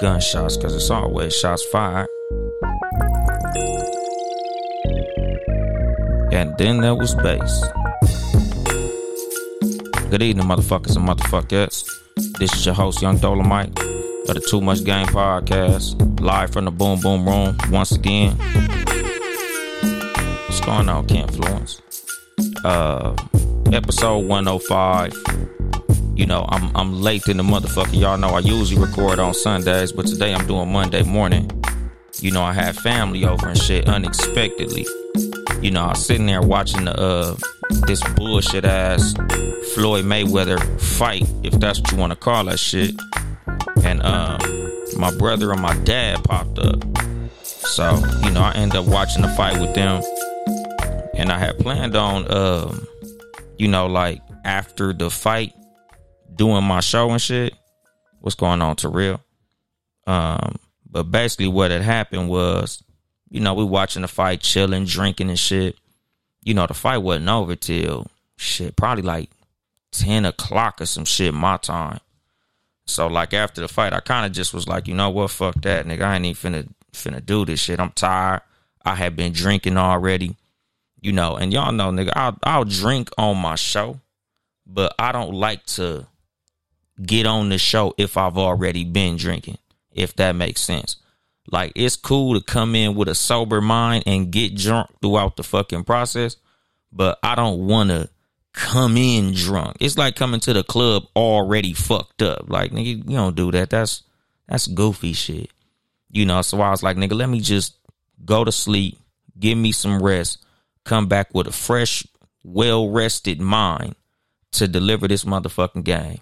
Gunshots, because it's always shots fired. And then there was bass. Good evening, motherfuckers and motherfuckers. This is your host, Yung Dolemite, of the Too Much Game Podcast, live from the Boom Boom Room once again. What's going on, Ken Influence? Uh, episode 105. You know, I'm I'm late in the motherfucker. Y'all know I usually record on Sundays, but today I'm doing Monday morning. You know, I had family over and shit unexpectedly. You know, I was sitting there watching the uh this bullshit ass Floyd Mayweather fight, if that's what you want to call that shit. And um, my brother and my dad popped up. So, you know, I end up watching the fight with them. And I had planned on um, you know, like after the fight, doing my show and shit. What's going on, Terrell? Um, but basically what had happened was, you know, we watching the fight, chilling, drinking and shit. You know, the fight wasn't over till shit, probably like 10 o'clock or some shit my time. So like after the fight, I kind of just was like, you know what, fuck that, nigga. I ain't even finna finna do this shit. I'm tired. I had been drinking already, you know, and y'all know, nigga, I'll I'll drink on my show, but I don't like to get on the show if I've already been drinking, if that makes sense. Like it's cool to come in with a sober mind and get drunk throughout the fucking process, but I don't want to come in drunk. It's like coming to the club already fucked up. Like nigga, you don't do that. That's that's goofy shit. You know, so I was like, nigga, let me just go to sleep, give me some rest, come back with a fresh, well rested mind to deliver this motherfucking game.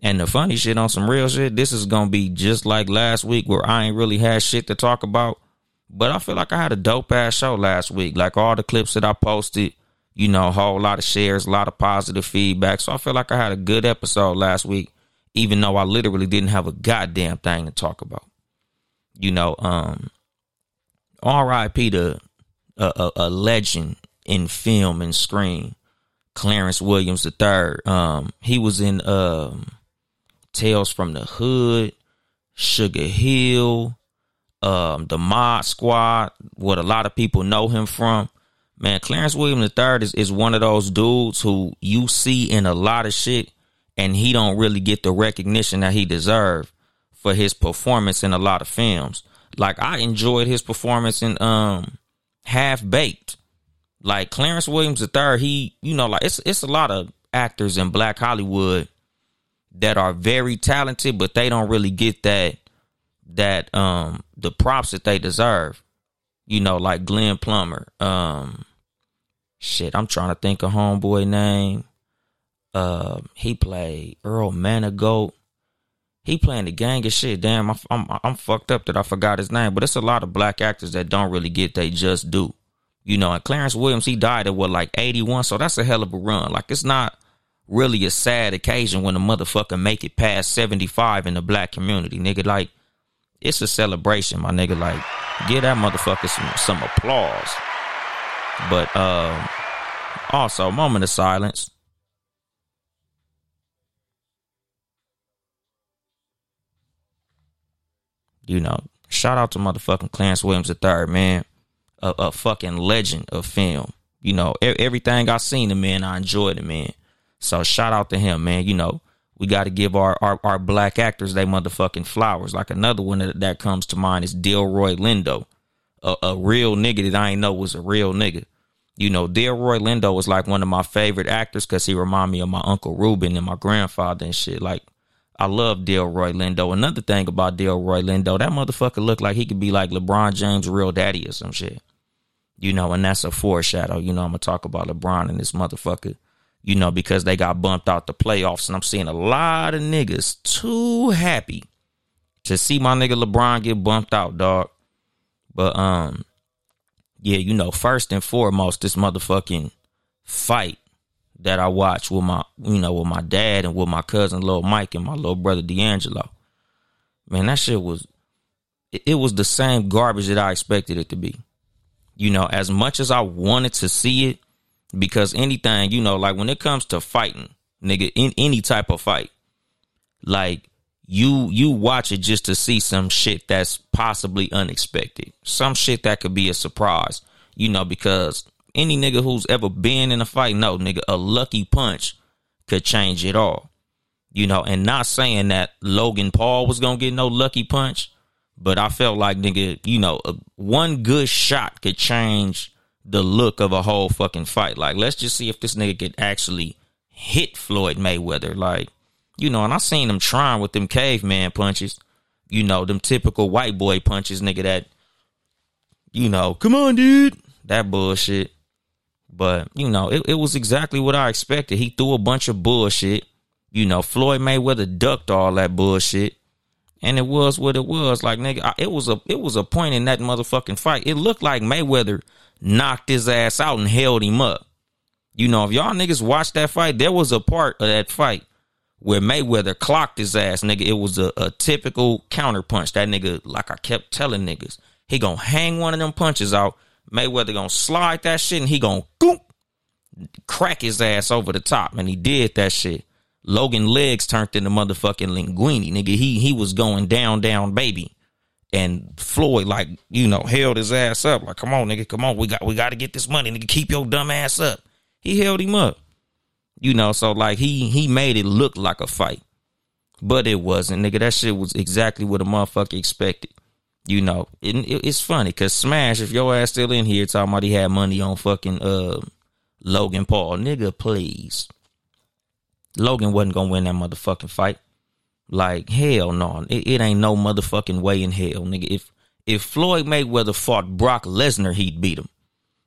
And the funny shit on some real shit, this is gonna be just like last week where I ain't really had shit to talk about. But I feel like I had a dope ass show last week. Like all the clips that I posted, you know, a whole lot of shares, a lot of positive feedback. So I feel like I had a good episode last week, even though I literally didn't have a goddamn thing to talk about. You know, um, R.I.P. to a, a, a legend in film and screen, Clarence Williams III. Um, he was in um, Tales from the Hood, Sugar Hill, um, the Mod Squad, what a lot of people know him from. Man, Clarence Williams III is, is one of those dudes who you see in a lot of shit and he don't really get the recognition that he deserved for his performance in a lot of films. Like I enjoyed his performance in um Half Baked. Like Clarence Williams III, he, you know, like it's it's a lot of actors in black Hollywood that are very talented, but they don't really get that that um the props that they deserve. You know, like Glenn Plummer. Um shit, I'm trying to think of homeboy name. Uh, he played Earl Manigault. He playing the gang of shit. Damn, I'm, I'm I'm fucked up that I forgot his name. But it's a lot of black actors that don't really get they just do. You know, and Clarence Williams, he died at what like 81, so that's a hell of a run. Like it's not really a sad occasion when a motherfucker make it past 75 in the black community, nigga. Like it's a celebration, my nigga. Like give that motherfucker some some applause. But um also moment of silence. You know, shout out to motherfucking Clarence Williams III, man. A, a fucking legend of film. You know, everything I seen him in, I enjoyed him in. So shout out to him, man. You know, we got to give our, our, our black actors they motherfucking flowers. Like another one that, that comes to mind is Delroy Lindo, a, a real nigga that I ain't know was a real nigga. You know, Delroy Lindo was like one of my favorite actors because he remind me of my uncle Ruben and my grandfather and shit. Like, I love Delroy Lindo. Another thing about Delroy Lindo, that motherfucker looked like he could be like LeBron James' real daddy or some shit. You know, and that's a foreshadow. You know, I'm gonna talk about LeBron and this motherfucker. You know, because they got bumped out the playoffs, and I'm seeing a lot of niggas too happy to see my nigga LeBron get bumped out, dog. But um, yeah, you know, first and foremost, this motherfucking fight that I watched with my, you know, with my dad and with my cousin little Mike and my little brother D'Angelo. Man, that shit was, it, it was the same garbage that I expected it to be. You know, as much as I wanted to see it, because anything, you know, like when it comes to fighting, nigga, in any type of fight, like you you watch it just to see some shit that's possibly unexpected. Some shit that could be a surprise. You know, because any nigga who's ever been in a fight, no, nigga, a lucky punch could change it all. You know, and not saying that Logan Paul was gonna get no lucky punch, but I felt like nigga, you know, one good shot could change the look of a whole fucking fight. Like, let's just see if this nigga could actually hit Floyd Mayweather. Like, you know, and I seen him trying with them caveman punches. You know, them typical white boy punches, nigga. That, you know, come on, dude. That bullshit. But, you know, it, it was exactly what I expected. He threw a bunch of bullshit. You know, Floyd Mayweather ducked all that bullshit. And it was what it was. Like, nigga, it was a it was a point in that motherfucking fight. It looked like Mayweather knocked his ass out and held him up. You know, if y'all niggas watched that fight, there was a part of that fight where Mayweather clocked his ass, nigga. It was a, a typical counter punch. That nigga, like I kept telling niggas, he gonna hang one of them punches out Mayweather gonna slide that shit and he gonna goop, crack his ass over the top. And he did that shit. Logan legs turned into motherfucking linguini, nigga. He he was going down, down, baby. And Floyd, like, you know, held his ass up. Like, come on, nigga, come on. We got we gotta get this money, nigga. Keep your dumb ass up. He held him up. You know, so like he he made it look like a fight. But it wasn't, nigga. That shit was exactly what a motherfucker expected. You know, it, it, it's funny because Smash, if your ass still in here talking about he had money on fucking uh, Logan Paul, nigga, please. Logan wasn't gonna win that motherfucking fight. Like hell no, it, it ain't no motherfucking way in hell, nigga. If if Floyd Mayweather fought Brock Lesnar, he'd beat him.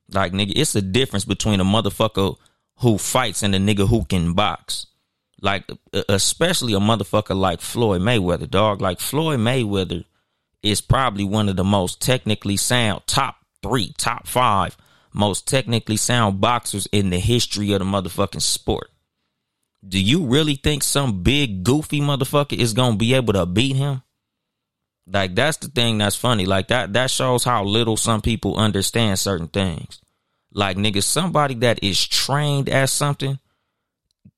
Like nigga, it's a difference between a motherfucker who fights and a nigga who can box. Like especially a motherfucker like Floyd Mayweather, dog. Like Floyd Mayweather is probably one of the most technically sound top three, top five most technically sound boxers in the history of the motherfucking sport. Do you really think some big goofy motherfucker is gonna be able to beat him? Like that's the thing that's funny. Like that that shows how little some people understand certain things. Like nigga, somebody that is trained at something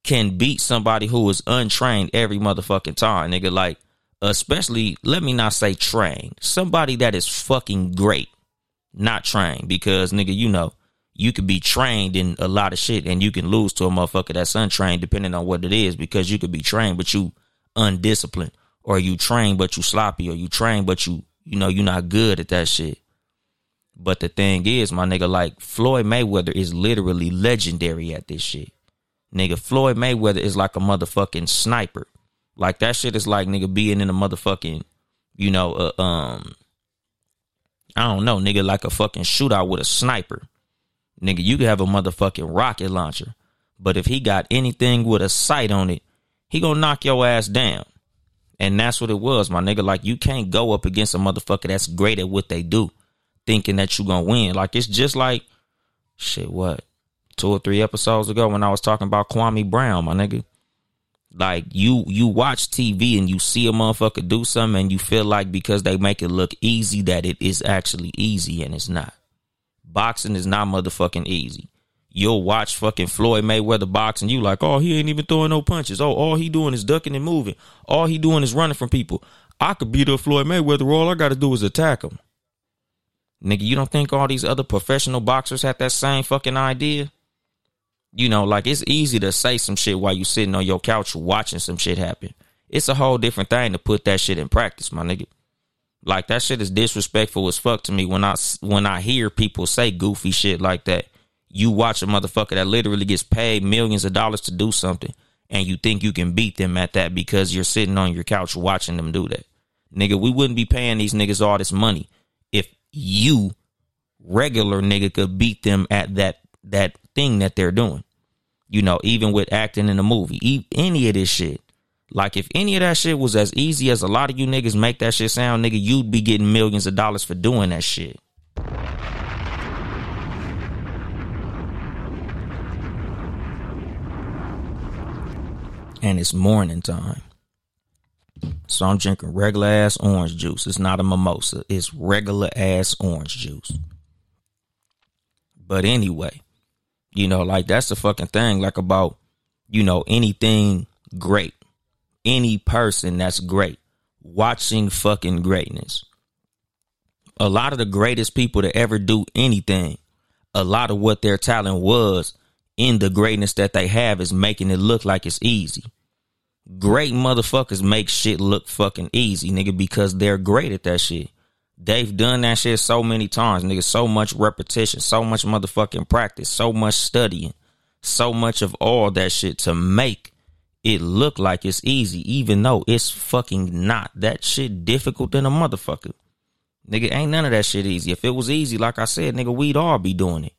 can beat somebody who is untrained every motherfucking time. Nigga, like especially let me not say trained, somebody that is fucking great, not trained, because nigga, you know, you could be trained in a lot of shit and you can lose to a motherfucker that's untrained depending on what it is, because you could be trained but you undisciplined, or you trained but you sloppy, or you trained but you you know you're not good at that shit. But the thing is, my nigga, like Floyd Mayweather is literally legendary at this shit. Nigga, Floyd Mayweather is like a motherfucking sniper. Like that shit is like nigga being in a motherfucking, you know, uh, um, I don't know, nigga, like a fucking shootout with a sniper. Nigga, you could have a motherfucking rocket launcher, but if he got anything with a sight on it, he gonna knock your ass down. And that's what it was, my nigga. Like you can't go up against a motherfucker that's great at what they do, thinking that you're gonna win. Like it's just like shit. What two or three episodes ago when I was talking about Kwame Brown, my nigga. Like you you watch TV and you see a motherfucker do something and you feel like because they make it look easy that it is actually easy and it's not. Boxing is not motherfucking easy. You'll watch fucking Floyd Mayweather box and you like, oh, he ain't even throwing no punches. Oh, all he doing is ducking and moving. All he doing is running from people. I could beat up Floyd Mayweather. All I got to do is attack him. Nigga, you don't think all these other professional boxers have that same fucking idea? You know, like it's easy to say some shit while you sitting on your couch watching some shit happen. It's a whole different thing to put that shit in practice, my nigga. Like that shit is disrespectful as fuck to me when I when I hear people say goofy shit like that. You watch a motherfucker that literally gets paid millions of dollars to do something, and you think you can beat them at that because you're sitting on your couch watching them do that. Nigga, we wouldn't be paying these niggas all this money you regular nigga could beat them at that that thing that they're doing. You know, even with acting in a movie, any of this shit. Like if any of that shit was as easy as a lot of you niggas make that shit sound, nigga, you'd be getting millions of dollars for doing that shit. And it's morning time. So I'm drinking regular ass orange juice. It's not a mimosa. It's regular ass orange juice. But anyway, you know, like that's the fucking thing, like about, you know, anything great. Any person that's great. Watching fucking greatness. A lot of the greatest people to ever do anything, a lot of what their talent was in the greatness that they have is making it look like it's easy. Great motherfuckers make shit look fucking easy, nigga, because they're great at that shit. They've done that shit so many times, nigga. So much repetition, so much motherfucking practice, so much studying, so much of all that shit to make it look like it's easy, even though it's fucking not. That shit difficult than a motherfucker. Nigga, ain't none of that shit easy. If it was easy, like I said, nigga, we'd all be doing it.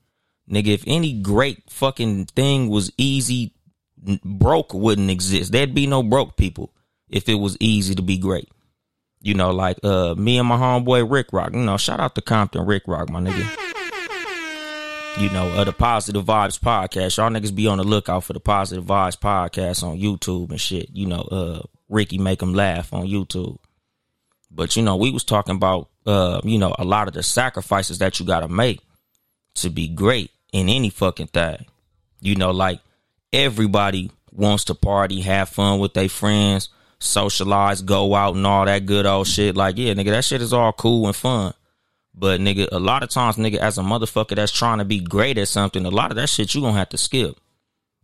Nigga, if any great fucking thing was easy, broke wouldn't exist. There'd be no broke people if it was easy to be great. You know, like uh me and my homeboy Rick Rock. You know, shout out to Compton Rick Rock, my nigga. You know, uh, the Positive Vibes podcast. Y'all niggas be on the lookout for the Positive Vibes podcast on YouTube and shit. You know, uh Ricky make them laugh on YouTube. But you know, we was talking about uh, you know, a lot of the sacrifices that you gotta make to be great in any fucking thing. You know, like everybody wants to party, have fun with their friends, socialize, go out and all that good old shit. Like, yeah, nigga, that shit is all cool and fun. But nigga, a lot of times, nigga, as a motherfucker that's trying to be great at something, a lot of that shit you gonna have to skip.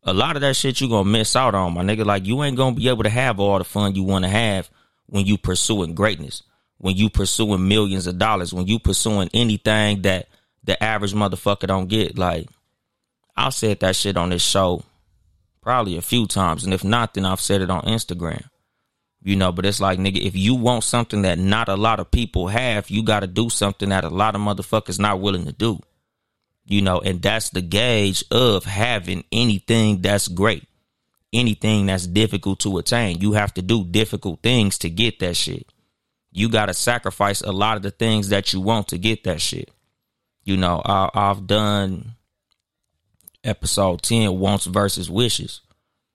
A lot of that shit you gonna miss out on, my nigga. Like you ain't gonna be able to have all the fun you wanna have when you pursuing greatness, when you pursuing millions of dollars, when you pursuing anything that the average motherfucker don't get. Like I've said that shit on this show probably a few times, and if not, then I've said it on Instagram. You know, but it's like, nigga, if you want something that not a lot of people have, you got to do something that a lot of motherfuckers not willing to do. You know, and that's the gauge of having anything that's great, anything that's difficult to attain. You have to do difficult things to get that shit. You got to sacrifice a lot of the things that you want to get that shit. You know, I, I've done episode 10 wants versus wishes.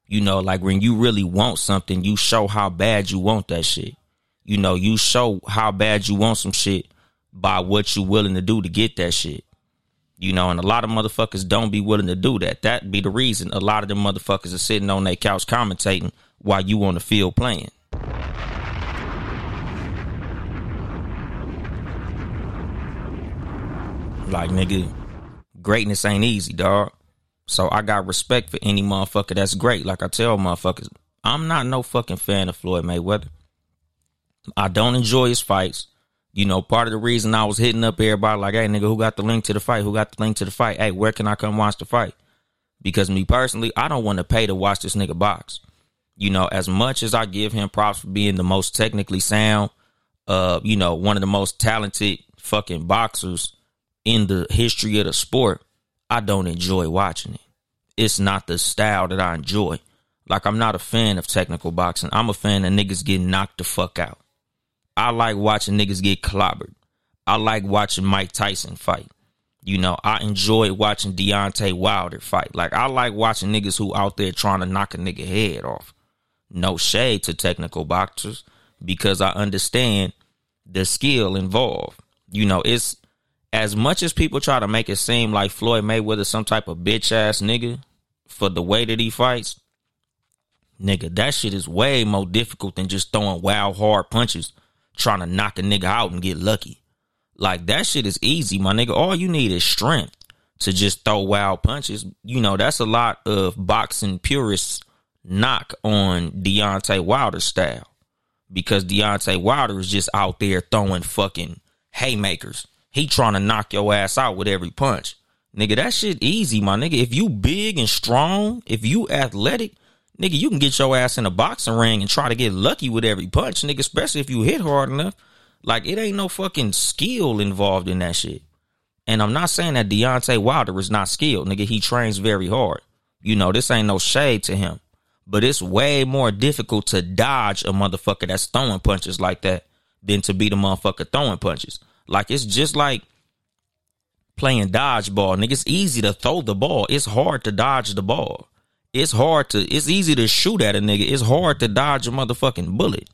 You know, like when you really want something, you show how bad you want that shit. You know, you show how bad you want some shit by what you're willing to do to get that shit. You know, and a lot of motherfuckers don't be willing to do that. That be the reason a lot of them motherfuckers are sitting on their couch commentating while you on the field playing. Like nigga, greatness ain't easy, dog. So I got respect for any motherfucker that's great. Like I tell motherfuckers, I'm not no fucking fan of Floyd Mayweather. I don't enjoy his fights. You know, part of the reason I was hitting up everybody like, hey nigga, who got the link to the fight? Who got the link to the fight? Hey, where can I come watch the fight? Because me personally, I don't want to pay to watch this nigga box. You know, as much as I give him props for being the most technically sound, uh, you know, one of the most talented fucking boxers in the history of the sport, I don't enjoy watching it. It's not the style that I enjoy. Like I'm not a fan of technical boxing. I'm a fan of niggas getting knocked the fuck out. I like watching niggas get clobbered. I like watching Mike Tyson fight. You know, I enjoy watching Deontay Wilder fight. Like I like watching niggas who out there trying to knock a nigga head off. No shade to technical boxers because I understand the skill involved. You know, it's as much as people try to make it seem like Floyd Mayweather some type of bitch ass nigga for the way that he fights, nigga, that shit is way more difficult than just throwing wild hard punches, trying to knock a nigga out and get lucky. Like that shit is easy, my nigga. All you need is strength to just throw wild punches. You know, that's a lot of boxing purists knock on Deontay Wilder style. Because Deontay Wilder is just out there throwing fucking haymakers he trying to knock your ass out with every punch. Nigga, that shit easy, my nigga. If you big and strong, if you athletic, nigga, you can get your ass in a boxing ring and try to get lucky with every punch, nigga, especially if you hit hard enough. Like it ain't no fucking skill involved in that shit. And I'm not saying that Deontay Wilder is not skilled, nigga. He trains very hard. You know, this ain't no shade to him. But it's way more difficult to dodge a motherfucker that's throwing punches like that than to be the motherfucker throwing punches. Like it's just like playing dodgeball, nigga. It's easy to throw the ball. It's hard to dodge the ball. It's hard to it's easy to shoot at a nigga. It's hard to dodge a motherfucking bullet.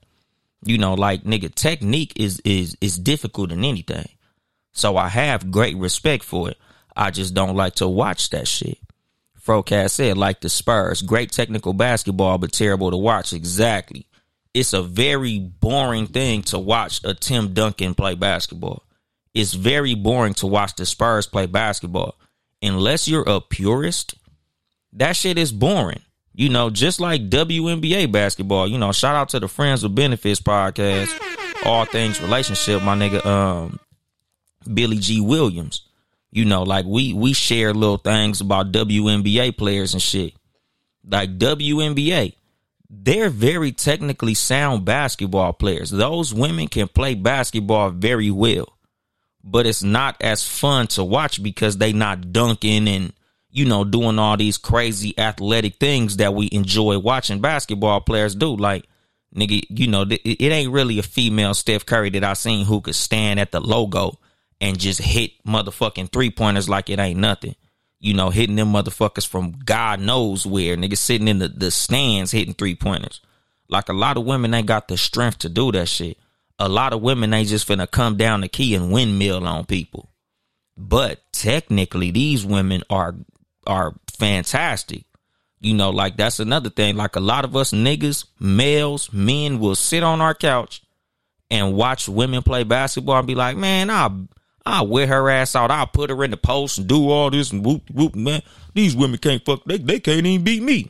You know, like nigga, technique is is is difficult in anything. So I have great respect for it. I just don't like to watch that shit. Frocast said, like the Spurs, great technical basketball, but terrible to watch. Exactly. It's a very boring thing to watch a Tim Duncan play basketball. It's very boring to watch the Spurs play basketball. Unless you're a purist, that shit is boring. You know, just like WNBA basketball. You know, shout out to the Friends with Benefits podcast. All things relationship, my nigga. Um, Billy G. Williams. You know, like we we share little things about WNBA players and shit. Like WNBA, they're very technically sound basketball players. Those women can play basketball very well. But it's not as fun to watch because they not dunking and you know doing all these crazy athletic things that we enjoy watching basketball players do. Like nigga, you know, it ain't really a female Steph Curry that I seen who could stand at the logo and just hit motherfucking three pointers like it ain't nothing. You know, hitting them motherfuckers from God knows where. Niggas sitting in the, the stands hitting three pointers. Like a lot of women ain't got the strength to do that shit. A lot of women ain't just finna come down the key and windmill on people. But technically, these women are are fantastic. You know, like that's another thing. Like a lot of us niggas, males, men will sit on our couch and watch women play basketball and be like, man, I'll I'll wear her ass out. I'll put her in the post and do all this and whoop whoop man. These women can't fuck they they can't even beat me.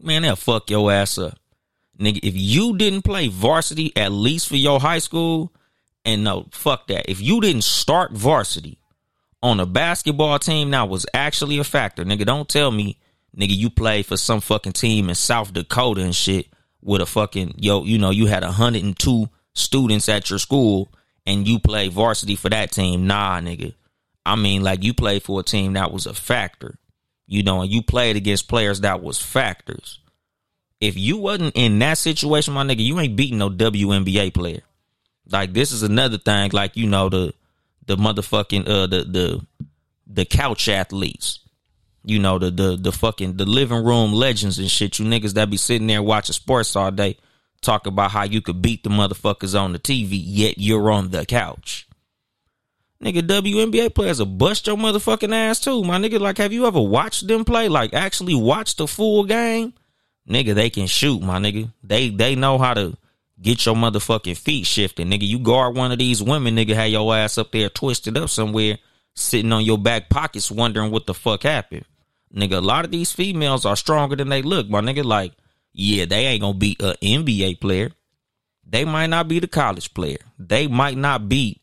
Man, they'll fuck your ass up. Nigga, if you didn't play varsity at least for your high school, and no, fuck that. If you didn't start varsity on a basketball team that was actually a factor, nigga, don't tell me, nigga, you played for some fucking team in South Dakota and shit with a fucking, yo, you know, you had 102 students at your school and you play varsity for that team. Nah, nigga. I mean, like you played for a team that was a factor you know, and you played against players that was factors. If you wasn't in that situation, my nigga, you ain't beating no WNBA player. Like this is another thing, like you know the the motherfucking uh the the the couch athletes. You know the the the fucking the living room legends and shit. You niggas that be sitting there watching sports all day, talk about how you could beat the motherfuckers on the TV, yet you're on the couch. Nigga, WNBA players will bust your motherfucking ass too, my nigga. Like, have you ever watched them play? Like, actually watch the full game? Nigga, they can shoot, my nigga. They they know how to get your motherfucking feet shifted, nigga. You guard one of these women, nigga, have your ass up there twisted up somewhere, sitting on your back pockets, wondering what the fuck happened. Nigga, a lot of these females are stronger than they look, my nigga. Like, yeah, they ain't gonna beat an NBA player. They might not be the college player. They might not beat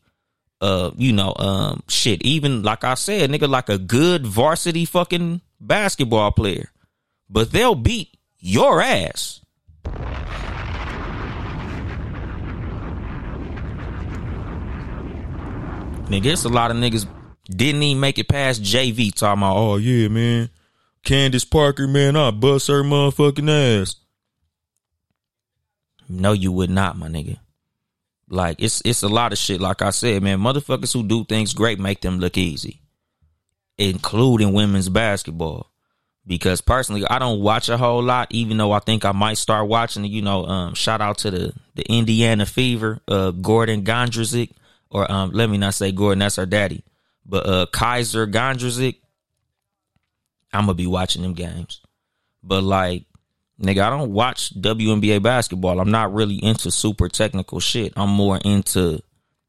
uh, you know, um, shit, even like I said, nigga, like a good varsity fucking basketball player, but they'll beat your ass. Nigga, it's a lot of niggas didn't even make it past JV talking about, oh yeah, man, Candace Parker, man, I bust her motherfucking ass. No, you would not, my nigga. Like it's it's a lot of shit. Like I said, man, motherfuckers who do things great make them look easy, including women's basketball. Because personally, I don't watch a whole lot, even though I think I might start watching. You know, um, shout out to the the Indiana Fever, uh, Gordon Gondrezick, or um, let me not say Gordon, that's her daddy, but uh, Kysre Gondrezick. I'm gonna be watching them games, but like Nigga, I don't watch WNBA basketball. I'm not really into super technical shit. I'm more into,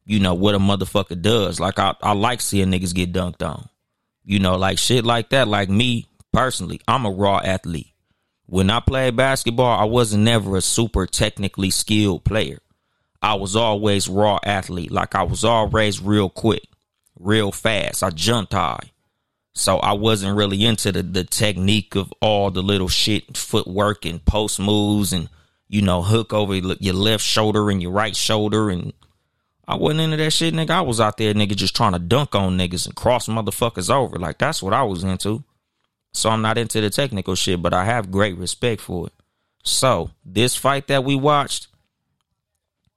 you know, what a motherfucker does. Like I, I like seeing niggas get dunked on. You know, like shit like that. Like me personally, I'm a raw athlete. When I played basketball, I wasn't never a super technically skilled player. I was always raw athlete. Like I was always real quick, real fast. I jumped high. So I wasn't really into the, the technique of all the little shit, footwork and post moves and, you know, hook over your left shoulder and your right shoulder. And I wasn't into that shit, nigga. I was out there, nigga, just trying to dunk on niggas and cross motherfuckers over. Like, that's what I was into. So I'm not into the technical shit, but I have great respect for it. So this fight that we watched,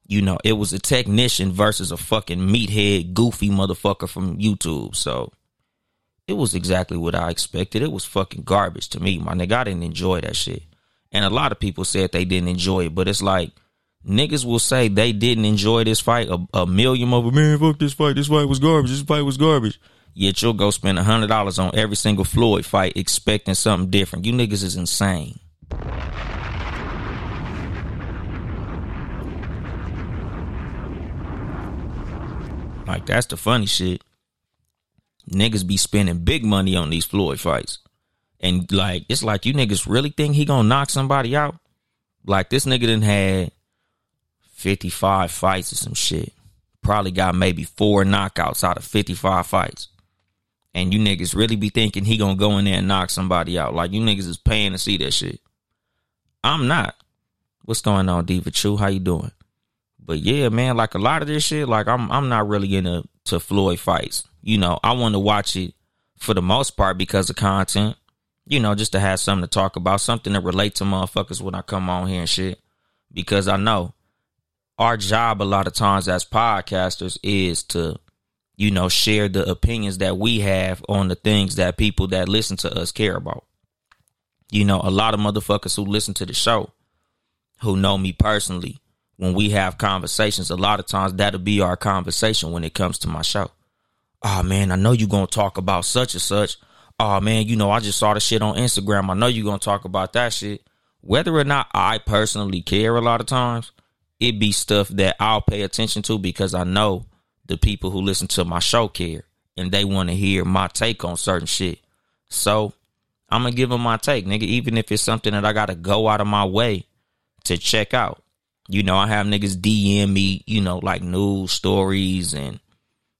you know, it was a technician versus a fucking meathead, goofy motherfucker from YouTube. So it was exactly what I expected. It was fucking garbage to me, my nigga. I didn't enjoy that shit. And a lot of people said they didn't enjoy it, but it's like niggas will say they didn't enjoy this fight a, a million of them, man, fuck this fight. This fight was garbage. This fight was garbage. Yet you'll go spend a hundred dollars on every single Floyd fight expecting something different. You niggas is insane. Like that's the funny shit niggas be spending big money on these Floyd fights. And like, it's like you niggas really think he gonna knock somebody out? Like this nigga done had 55 fights or some shit. Probably got maybe four knockouts out of 55 fights. And you niggas really be thinking he gonna go in there and knock somebody out. Like you niggas is paying to see that shit. I'm not. What's going on, Diva Chu? How you doing? But yeah, man, like a lot of this shit, like I'm I'm not really into to Floyd fights. You know, I want to watch it for the most part because of content. You know, just to have something to talk about, something to relate to motherfuckers when I come on here and shit. Because I know our job a lot of times as podcasters is to, you know, share the opinions that we have on the things that people that listen to us care about. You know, a lot of motherfuckers who listen to the show, who know me personally, when we have conversations, a lot of times that'll be our conversation when it comes to my show oh man, I know you're gonna talk about such and such. Oh man, you know, I just saw the shit on Instagram. I know you're gonna talk about that shit. Whether or not I personally care a lot of times, it be stuff that I'll pay attention to because I know the people who listen to my show care and they want to hear my take on certain shit. So I'm gonna give them my take, nigga, even if it's something that I gotta go out of my way to check out. You know, I have niggas DM me, you know, like news stories and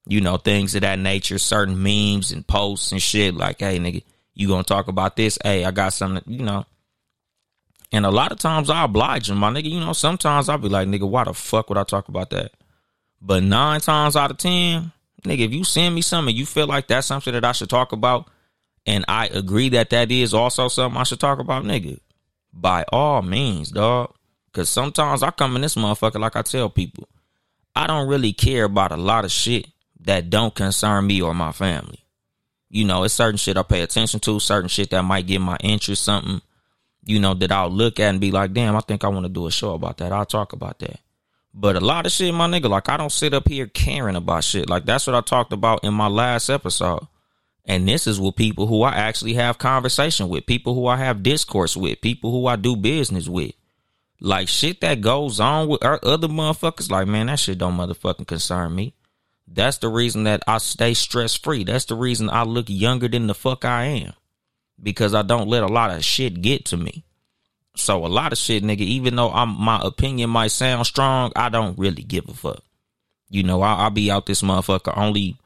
you know, things of that nature, certain memes and posts and shit. Like, hey, nigga, you gonna talk about this? Hey, I got something, you know. And a lot of times I oblige them, my nigga. You know, sometimes I'll be like, nigga, why the fuck would I talk about that? But nine times out of ten, nigga, if you send me something, you feel like that's something that I should talk about, and I agree that that is also something I should talk about, nigga. By all means, dog. Cause sometimes I come in this motherfucker like I tell people, I don't really care about a lot of shit that don't concern me or my family. You know, it's certain shit I pay attention to, certain shit that might get my interest, something, you know, that I'll look at and be like, damn, I think I want to do a show about that. I'll talk about that. But a lot of shit, my nigga, like I don't sit up here caring about shit. Like that's what I talked about in my last episode. And this is with people who I actually have conversation with, people who I have discourse with, people who I do business with. Like shit that goes on with other motherfuckers, like man, that shit don't motherfucking concern me. That's the reason that I stay stress free. That's the reason I look younger than the fuck I am. Because I don't let a lot of shit get to me. So a lot of shit, nigga, even though I'm my opinion might sound strong, I don't really give a fuck. You know, I, will be out this motherfucker only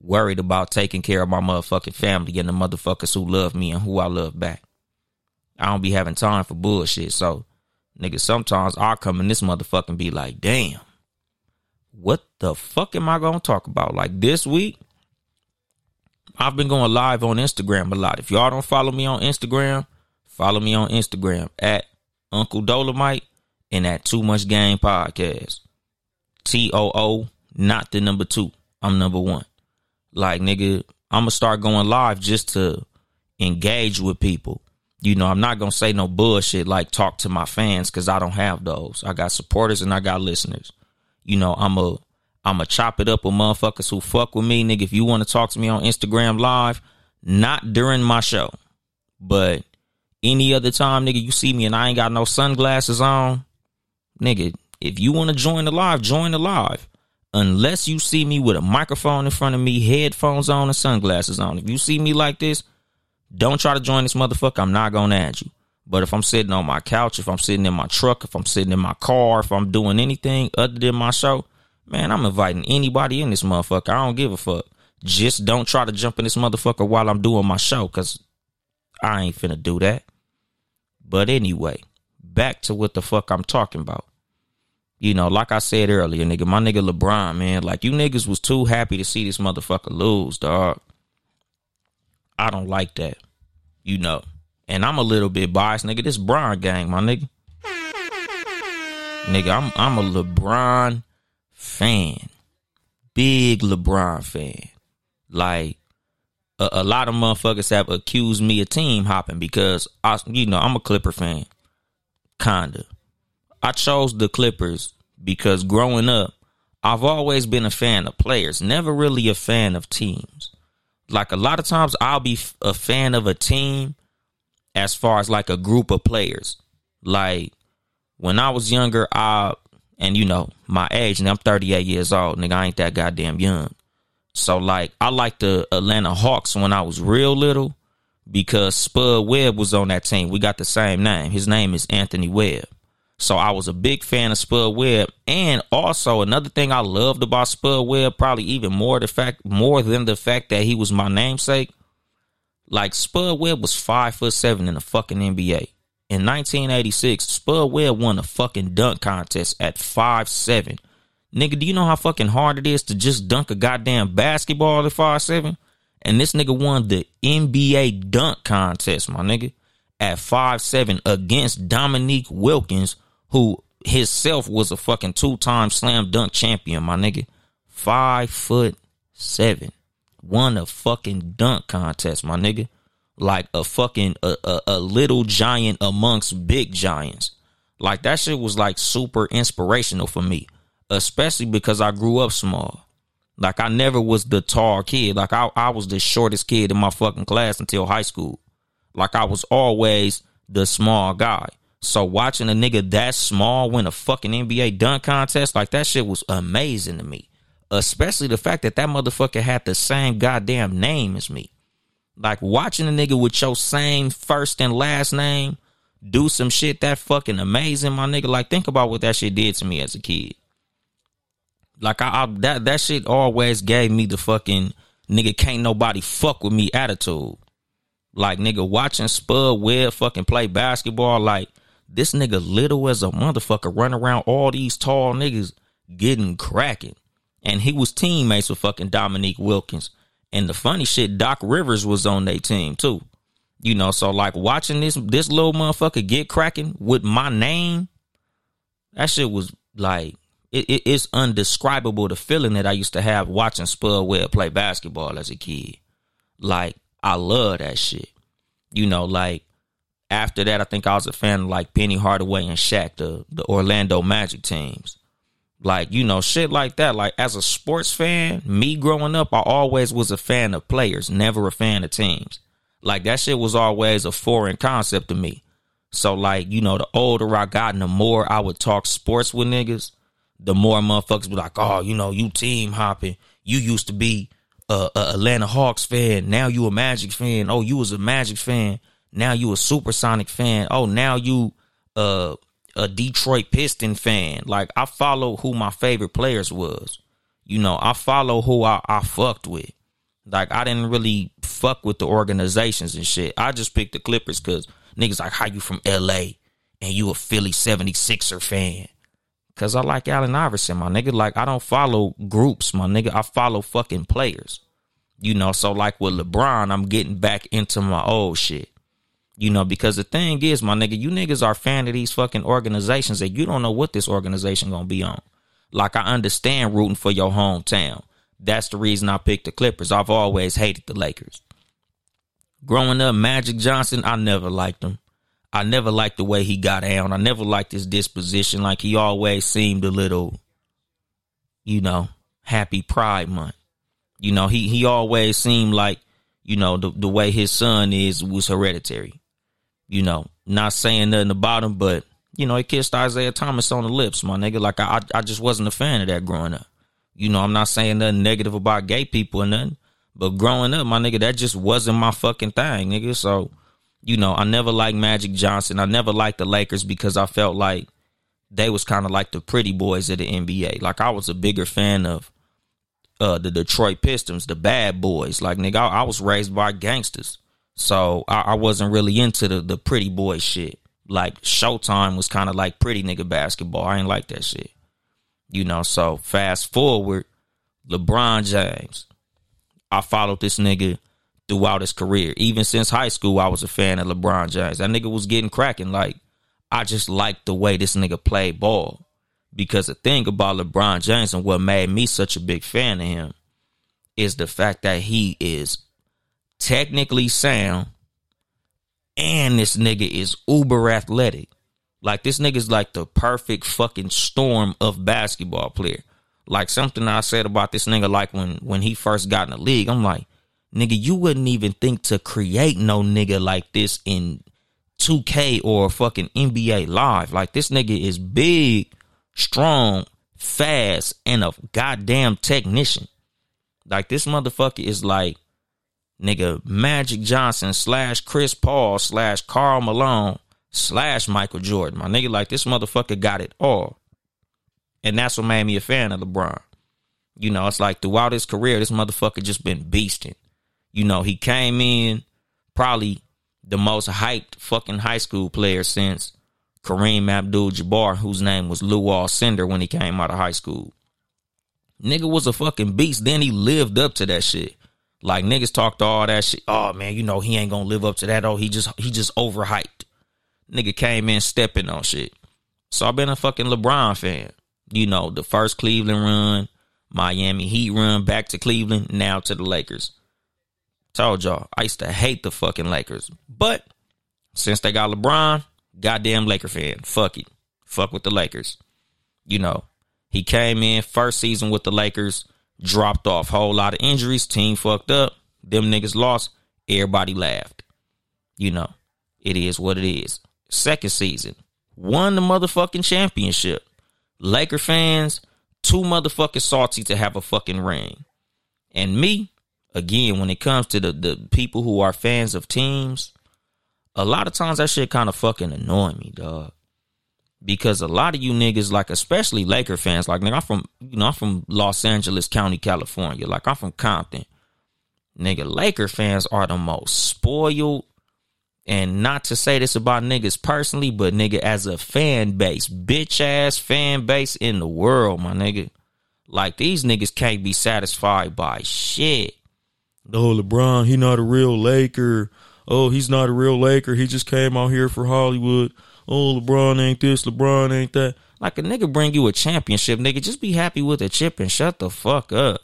worried about taking care of my motherfucking family and the motherfuckers who love me and who I love back. I don't be having time for bullshit. So, nigga, sometimes I'll come in this motherfucker and be like, damn what the fuck am I gonna talk about? Like this week, I've been going live on Instagram a lot. If y'all don't follow me on Instagram, follow me on Instagram at Uncle Dolemite and at Too Much Game Podcast. T O O, not the number two. I'm number one. Like nigga, I'm gonna start going live just to engage with people. You know, I'm not gonna say no bullshit like talk to my fans because I don't have those. I got supporters and I got listeners. You know, I'm a I'm a chop it up with motherfuckers who fuck with me, nigga. If you want to talk to me on Instagram live, not during my show, but any other time, nigga, you see me and I ain't got no sunglasses on, nigga. If you want to join the live, join the live. Unless you see me with a microphone in front of me, headphones on, and sunglasses on. If you see me like this, don't try to join this motherfucker. I'm not gonna add you. But if I'm sitting on my couch, if I'm sitting in my truck, if I'm sitting in my car, if I'm doing anything other than my show, man, I'm inviting anybody in this motherfucker. I don't give a fuck. Just don't try to jump in this motherfucker while I'm doing my show, cause I ain't finna do that. But anyway, back to what the fuck I'm talking about. You know, like I said earlier, nigga, my nigga LeBron, man, like you niggas was too happy to see this motherfucker lose, dog. I don't like that. You know. And I'm a little bit biased, nigga. This Bron gang, my nigga. Nigga, I'm I'm a LeBron fan. Big LeBron fan. Like a, a, lot of motherfuckers have accused me of team hopping because I you know, I'm a Clipper fan. Kinda. I chose the Clippers because growing up, I've always been a fan of players, never really a fan of teams. Like a lot of times I'll be a fan of a team as far as like a group of players. Like when I was younger, I and you know my age, and I'm 38 years old, nigga. I ain't that goddamn young. So like I like the Atlanta Hawks when I was real little because Spud Webb was on that team. We got the same name. His name is Anthony Webb. So I was a big fan of Spud Webb. And also another thing I loved about Spud Webb, probably even more the fact more than the fact that he was my namesake, like Spud Webb was five foot seven in the fucking NBA. In 1986, Spud Webb won a fucking dunk contest at five seven. Nigga, do you know how fucking hard it is to just dunk a goddamn basketball at five seven? And this nigga won the NBA dunk contest, my nigga, at five seven against Dominique Wilkins, who himself was a fucking two time slam dunk champion, my nigga. Five foot seven won a fucking dunk contest, my nigga. Like a fucking a, a, a little giant amongst big giants. Like that shit was like super inspirational for me, especially because I grew up small. Like I never was the tall kid. Like I, I was the shortest kid in my fucking class until high school. Like I was always the small guy. So watching a nigga that small win a fucking NBA dunk contest, like that shit was amazing to me especially the fact that that motherfucker had the same goddamn name as me. Like watching a nigga with your same first and last name do some shit that fucking amazing, my nigga. Like think about what that shit did to me as a kid. Like I, I that that shit always gave me the fucking nigga can't nobody fuck with me attitude. Like nigga watching Spud Webb fucking play basketball, like this nigga little as a motherfucker run around all these tall niggas getting cracking and he was teammates with fucking Dominique Wilkins. And the funny shit, Doc Rivers was on their team too. You know, so like watching this this little motherfucker get cracking with my name, that shit was like it, it, it's undescribable the feeling that I used to have watching Spud Webb play basketball as a kid. Like I love that shit. You know, like after that, I think I was a fan of like Penny Hardaway and Shaq, the the Orlando Magic teams. Like, you know, shit like that. Like, as a sports fan, me growing up, I always was a fan of players, never a fan of teams. Like, that shit was always a foreign concept to me. So, like, you know, the older I got and the more I would talk sports with niggas, the more motherfuckers be like, oh, you know, you team hopping. You used to be a, a Atlanta Hawks fan. Now you a Magic fan. Oh, you was a Magic fan. Now you a Supersonic fan. Oh, now you uh a Detroit Piston fan. Like I follow who my favorite players was. You know, I follow who I, I fucked with. Like I didn't really fuck with the organizations and shit. I just picked the Clippers because niggas like how you from LA and you a Philly 76er fan. Cause I like Allen Iverson, my nigga. Like I don't follow groups, my nigga. I follow fucking players. You know, so like with LeBron, I'm getting back into my old shit. You know, because the thing is, my nigga, you niggas are fan of these fucking organizations that you don't know what this organization gonna be on. Like I understand rooting for your hometown. That's the reason I picked the Clippers. I've always hated the Lakers. Growing up, Magic Johnson, I never liked him. I never liked the way he got down. I never liked his disposition. Like he always seemed a little, you know, happy Pride Month. You know, he he always seemed like, you know, the the way his son is was hereditary. You know, not saying nothing about him, but you know, he kissed Isiah Thomas on the lips, my nigga. Like I I just wasn't a fan of that growing up. You know, I'm not saying nothing negative about gay people or nothing. But growing up, my nigga, that just wasn't my fucking thing, nigga. So you know, I never liked Magic Johnson. I never liked the Lakers because I felt like they was kind of like the pretty boys of the NBA. Like I was a bigger fan of uh, the Detroit Pistons, the bad boys. Like nigga, I, I was raised by gangsters, so I, I, wasn't really into the the pretty boy shit. Like Showtime was kind of like pretty nigga basketball. I ain't like that shit, you know. So fast forward, LeBron James. I followed this nigga throughout his career. Even since high school, I was a fan of LeBron James. That nigga was getting cracking. Like, I just liked the way this nigga played ball. Because the thing about LeBron James and what made me such a big fan of him is the fact that he is technically sound and this nigga is uber athletic. Like this nigga's like the perfect fucking storm of basketball player. Like something I said about this nigga like when when he first got in the league, I'm like, Nigga, you wouldn't even think to create no nigga like this in 2K or fucking NBA Live. Like this nigga is big, strong, fast, and a goddamn technician. Like this motherfucker is like nigga Magic Johnson slash Chris Paul slash Karl Malone slash Michael Jordan. My nigga, like this motherfucker got it all. And that's what made me a fan of LeBron. You know, it's like throughout his career, this motherfucker just been beasting. You know, he came in probably the most hyped fucking high school player since Kareem Abdul Jabbar, whose name was Lew Alcindor when he came out of high school. Nigga was a fucking beast. Then he lived up to that shit. Like niggas talked all that shit. Oh man, you know he ain't gonna live up to that. Oh, he just he just overhyped. Nigga came in stepping on shit. So I've been a fucking LeBron fan. You know, the first Cleveland run, Miami Heat run back to Cleveland, now to the Lakers. Told y'all, I used to hate the fucking Lakers. But since they got LeBron, goddamn Laker fan. Fuck it. Fuck with the Lakers. You know, he came in first season with the Lakers, dropped off. Whole lot of injuries. Team fucked up. Them niggas lost. Everybody laughed. You know, it is what it is. Second season, won the motherfucking championship. Laker fans, too motherfucking salty to have a fucking ring. And me, again, when it comes to the, the people who are fans of teams, a lot of times that shit kind of fucking annoy me, dog. Because a lot of you niggas, like especially Laker fans, like nigga, I'm from you know, I'm from Los Angeles County, California. Like I'm from Compton. Nigga, Laker fans are the most spoiled. And not to say this about niggas personally, but nigga, as a fan base, bitch ass fan base in the world, my nigga. Like these niggas can't be satisfied by shit. Oh, LeBron, he not a real Laker. Oh, he's not a real Laker. He just came out here for Hollywood. Oh, LeBron ain't this, LeBron ain't that. Like a nigga bring you a championship, nigga. Just be happy with a chip and shut the fuck up.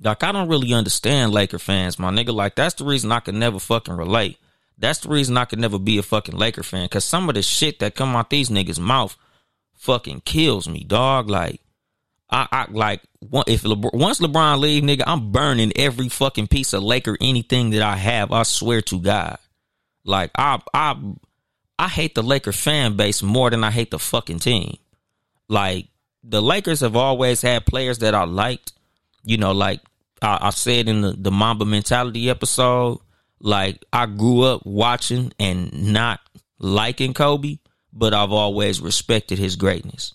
Like I don't really understand Laker fans, my nigga. Like that's the reason I can never fucking relate. That's the reason I could never be a fucking Laker fan. Cause some of the shit that come out these niggas' mouth fucking kills me, dog. Like I, I like if LeBron, once LeBron leave, nigga, I'm burning every fucking piece of Laker anything that I have. I swear to God, like I I I hate the Laker fan base more than I hate the fucking team. Like the Lakers have always had players that I liked. You know, like I, I said in the the Mamba mentality episode, like I grew up watching and not liking Kobe, but I've always respected his greatness.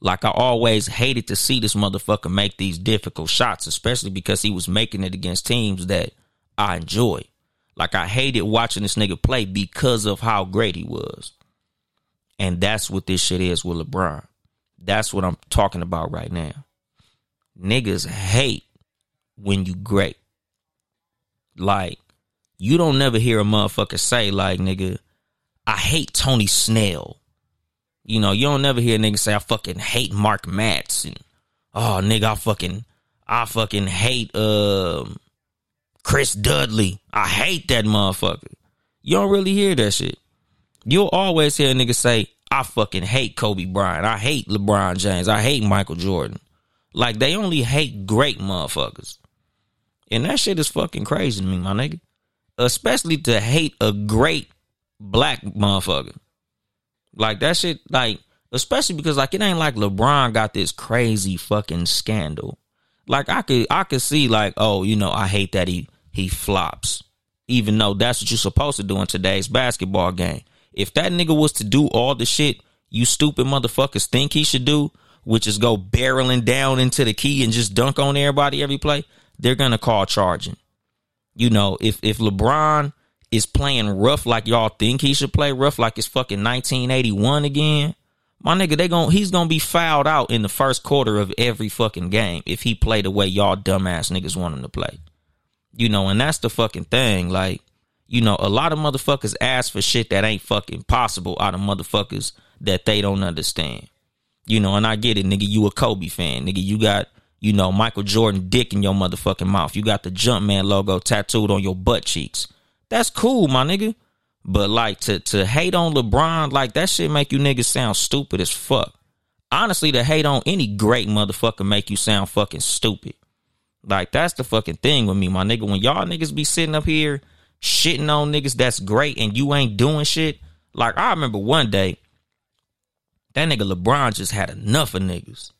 Like I always hated to see this motherfucker make these difficult shots, especially because he was making it against teams that I enjoy. Like I hated watching this nigga play because of how great he was. And that's what this shit is with LeBron. That's what I'm talking about right now. Niggas hate when you great. Like, you don't never hear a motherfucker say, like, nigga, I hate Tony Snell. You know, you don't never hear a nigga say I fucking hate Mark Matz and oh nigga, I fucking I fucking hate um Chris Dudley. I hate that motherfucker. You don't really hear that shit. You'll always hear a nigga say, I fucking hate Kobe Bryant. I hate LeBron James. I hate Michael Jordan. Like they only hate great motherfuckers. And that shit is fucking crazy to me, my nigga. Especially to hate a great black motherfucker. Like that shit, like, especially because like it ain't like LeBron got this crazy fucking scandal. Like I could I could see like, oh, you know, I hate that he he flops. Even though that's what you're supposed to do in today's basketball game. If that nigga was to do all the shit you stupid motherfuckers think he should do, which is go barreling down into the key and just dunk on everybody every play, they're gonna call charging. You know, if if LeBron is playing rough like y'all think he should play rough like it's fucking 1981 again, my nigga, they gon' he's gonna be fouled out in the first quarter of every fucking game if he play the way y'all dumbass niggas want him to play. You know, and that's the fucking thing. Like, you know, a lot of motherfuckers ask for shit that ain't fucking possible out of motherfuckers that they don't understand. You know, and I get it, nigga. You a Kobe fan, nigga. You got, you know, Michael Jordan dick in your motherfucking mouth. You got the Jumpman logo tattooed on your butt cheeks. That's cool, my nigga. But like to to hate on LeBron, like that shit make you niggas sound stupid as fuck. Honestly, to hate on any great motherfucker make you sound fucking stupid. Like that's the fucking thing with me, my nigga. When y'all niggas be sitting up here shitting on niggas that's great and you ain't doing shit. Like I remember one day, that nigga LeBron just had enough of niggas.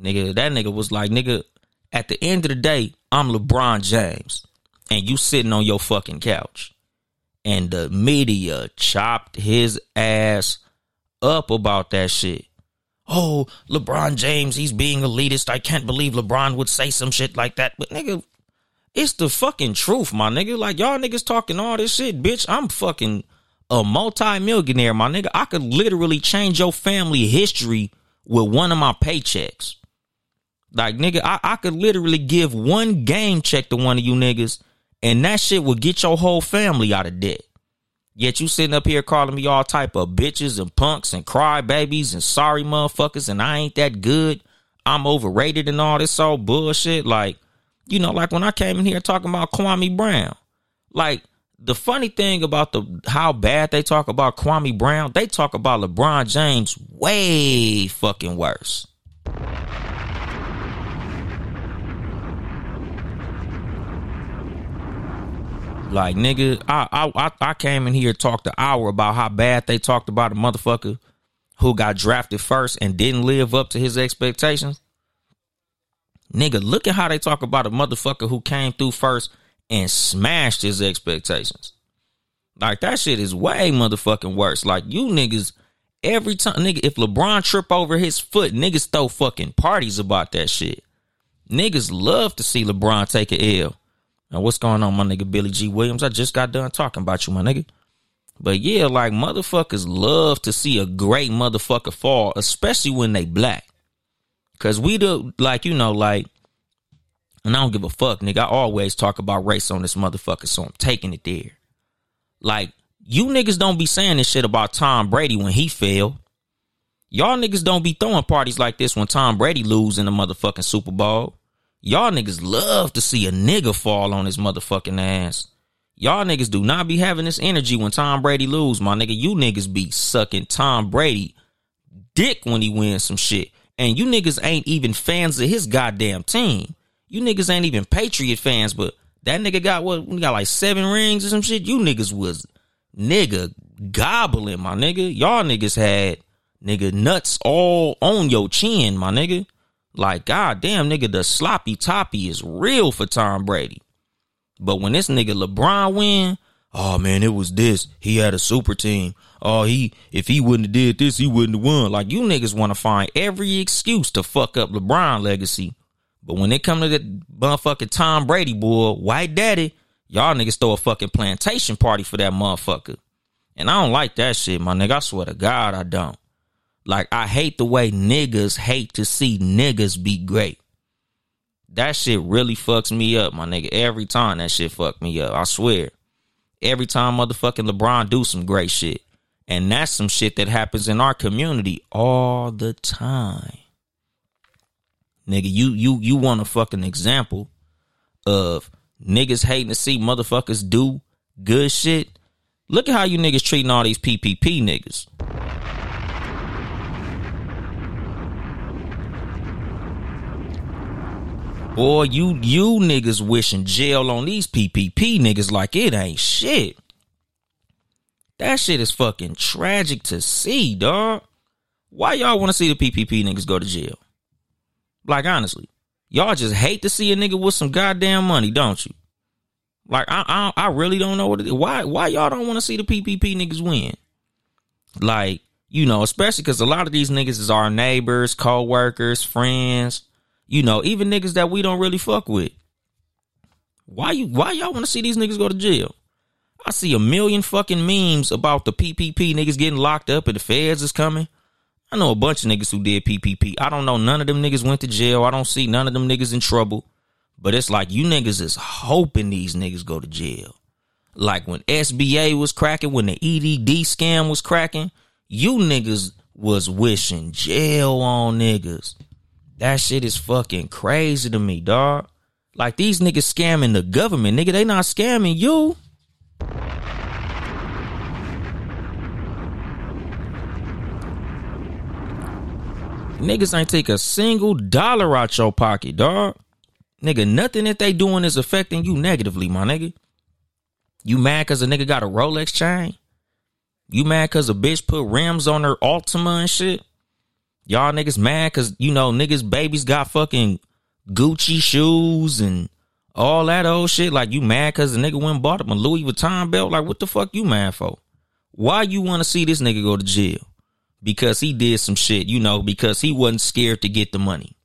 Nigga, that nigga was like, nigga, at the end of the day, I'm LeBron James and you sitting on your fucking couch and the media chopped his ass up about that shit. Oh, LeBron James, he's being elitist. I can't believe LeBron would say some shit like that. But nigga, it's the fucking truth, my nigga. Like y'all niggas talking all this shit, bitch. I'm fucking a multi-millionaire, my nigga. I could literally change your family history with one of my paychecks. Like nigga, I, I could literally give one game check to one of you niggas and that shit will get your whole family out of debt. Yet you sitting up here calling me all type of bitches and punks and crybabies and sorry motherfuckers and I ain't that good. I'm overrated and all this old bullshit. Like, you know, like when I came in here talking about Kwame Brown. Like, the funny thing about the how bad they talk about Kwame Brown, they talk about LeBron James way fucking worse. Like nigga, I I I came in here talked an hour about how bad they talked about a motherfucker who got drafted first and didn't live up to his expectations. Nigga, look at how they talk about a motherfucker who came through first and smashed his expectations. Like that shit is way motherfucking worse. Like you niggas, every time nigga, if LeBron trip over his foot, niggas throw fucking parties about that shit. Niggas love to see LeBron take a L. Now, what's going on, my nigga Billy G. Williams? I just got done talking about you, my nigga. But yeah, like motherfuckers love to see a great motherfucker fall, especially when they black. Cause we do like, you know, like, and I don't give a fuck, nigga. I always talk about race on this motherfucker, so I'm taking it there. Like, you niggas don't be saying this shit about Tom Brady when he fell. Y'all niggas don't be throwing parties like this when Tom Brady lose in the motherfucking Super Bowl. Y'all niggas love to see a nigga fall on his motherfucking ass. Y'all niggas do not be having this energy when Tom Brady lose, my nigga. You niggas be sucking Tom Brady dick when he wins some shit. And you niggas ain't even fans of his goddamn team. You niggas ain't even Patriot fans, but that nigga got what? We got like seven rings or some shit. You niggas was nigga gobbling, my nigga. Y'all niggas had nigga nuts all on your chin, my nigga. Like, god damn, nigga, the sloppy toppy is real for Tom Brady. But when this nigga LeBron win, oh man, it was this. He had a super team. Oh, he if he wouldn't have did this, he wouldn't have won. Like you niggas want to find every excuse to fuck up LeBron legacy. But when it come to that motherfucking Tom Brady boy, white daddy, y'all niggas throw a fucking plantation party for that motherfucker. And I don't like that shit, my nigga. I swear to God, I don't. Like I hate the way niggas hate to see niggas be great. That shit really fucks me up, my nigga. Every time that shit fuck me up. I swear. Every time motherfucking LeBron do some great shit. And that's some shit that happens in our community all the time. Nigga, you you you want a fucking example of niggas hating to see motherfuckers do good shit? Look at how you niggas treating all these PPP niggas. Boy, you you niggas wishing jail on these PPP niggas like it ain't shit. That shit is fucking tragic to see, dog. Why y'all want to see the PPP niggas go to jail? Like honestly, y'all just hate to see a nigga with some goddamn money, don't you? Like I I, I really don't know what it is. Why why y'all don't want to see the PPP niggas win? Like you know, especially because a lot of these niggas is our neighbors, co-workers, friends you know, even niggas that we don't really fuck with. Why you why y'all want to see these niggas go to jail? I see a million fucking memes about the PPP niggas getting locked up and the feds is coming. I know a bunch of niggas who did PPP. I don't know none of them niggas went to jail. I don't see none of them niggas in trouble. But it's like you niggas is hoping these niggas go to jail. Like when SBA was cracking, when the EDD scam was cracking, you niggas was wishing jail on niggas. That shit is fucking crazy to me, dog. Like these niggas scamming the government, nigga. They not scamming you. Niggas ain't take a single dollar out your pocket, dog. Nigga, nothing that they doing is affecting you negatively, my nigga. You mad cause a nigga got a Rolex chain? You mad cause a bitch put rims on her Altima and shit? Y'all niggas mad cause you know niggas babies got fucking Gucci shoes and all that old shit. Like you mad cause the nigga went and bought him a Louis Vuitton belt. Like what the fuck you mad for? Why you want to see this nigga go to jail? Because he did some shit, you know, because he wasn't scared to get the money.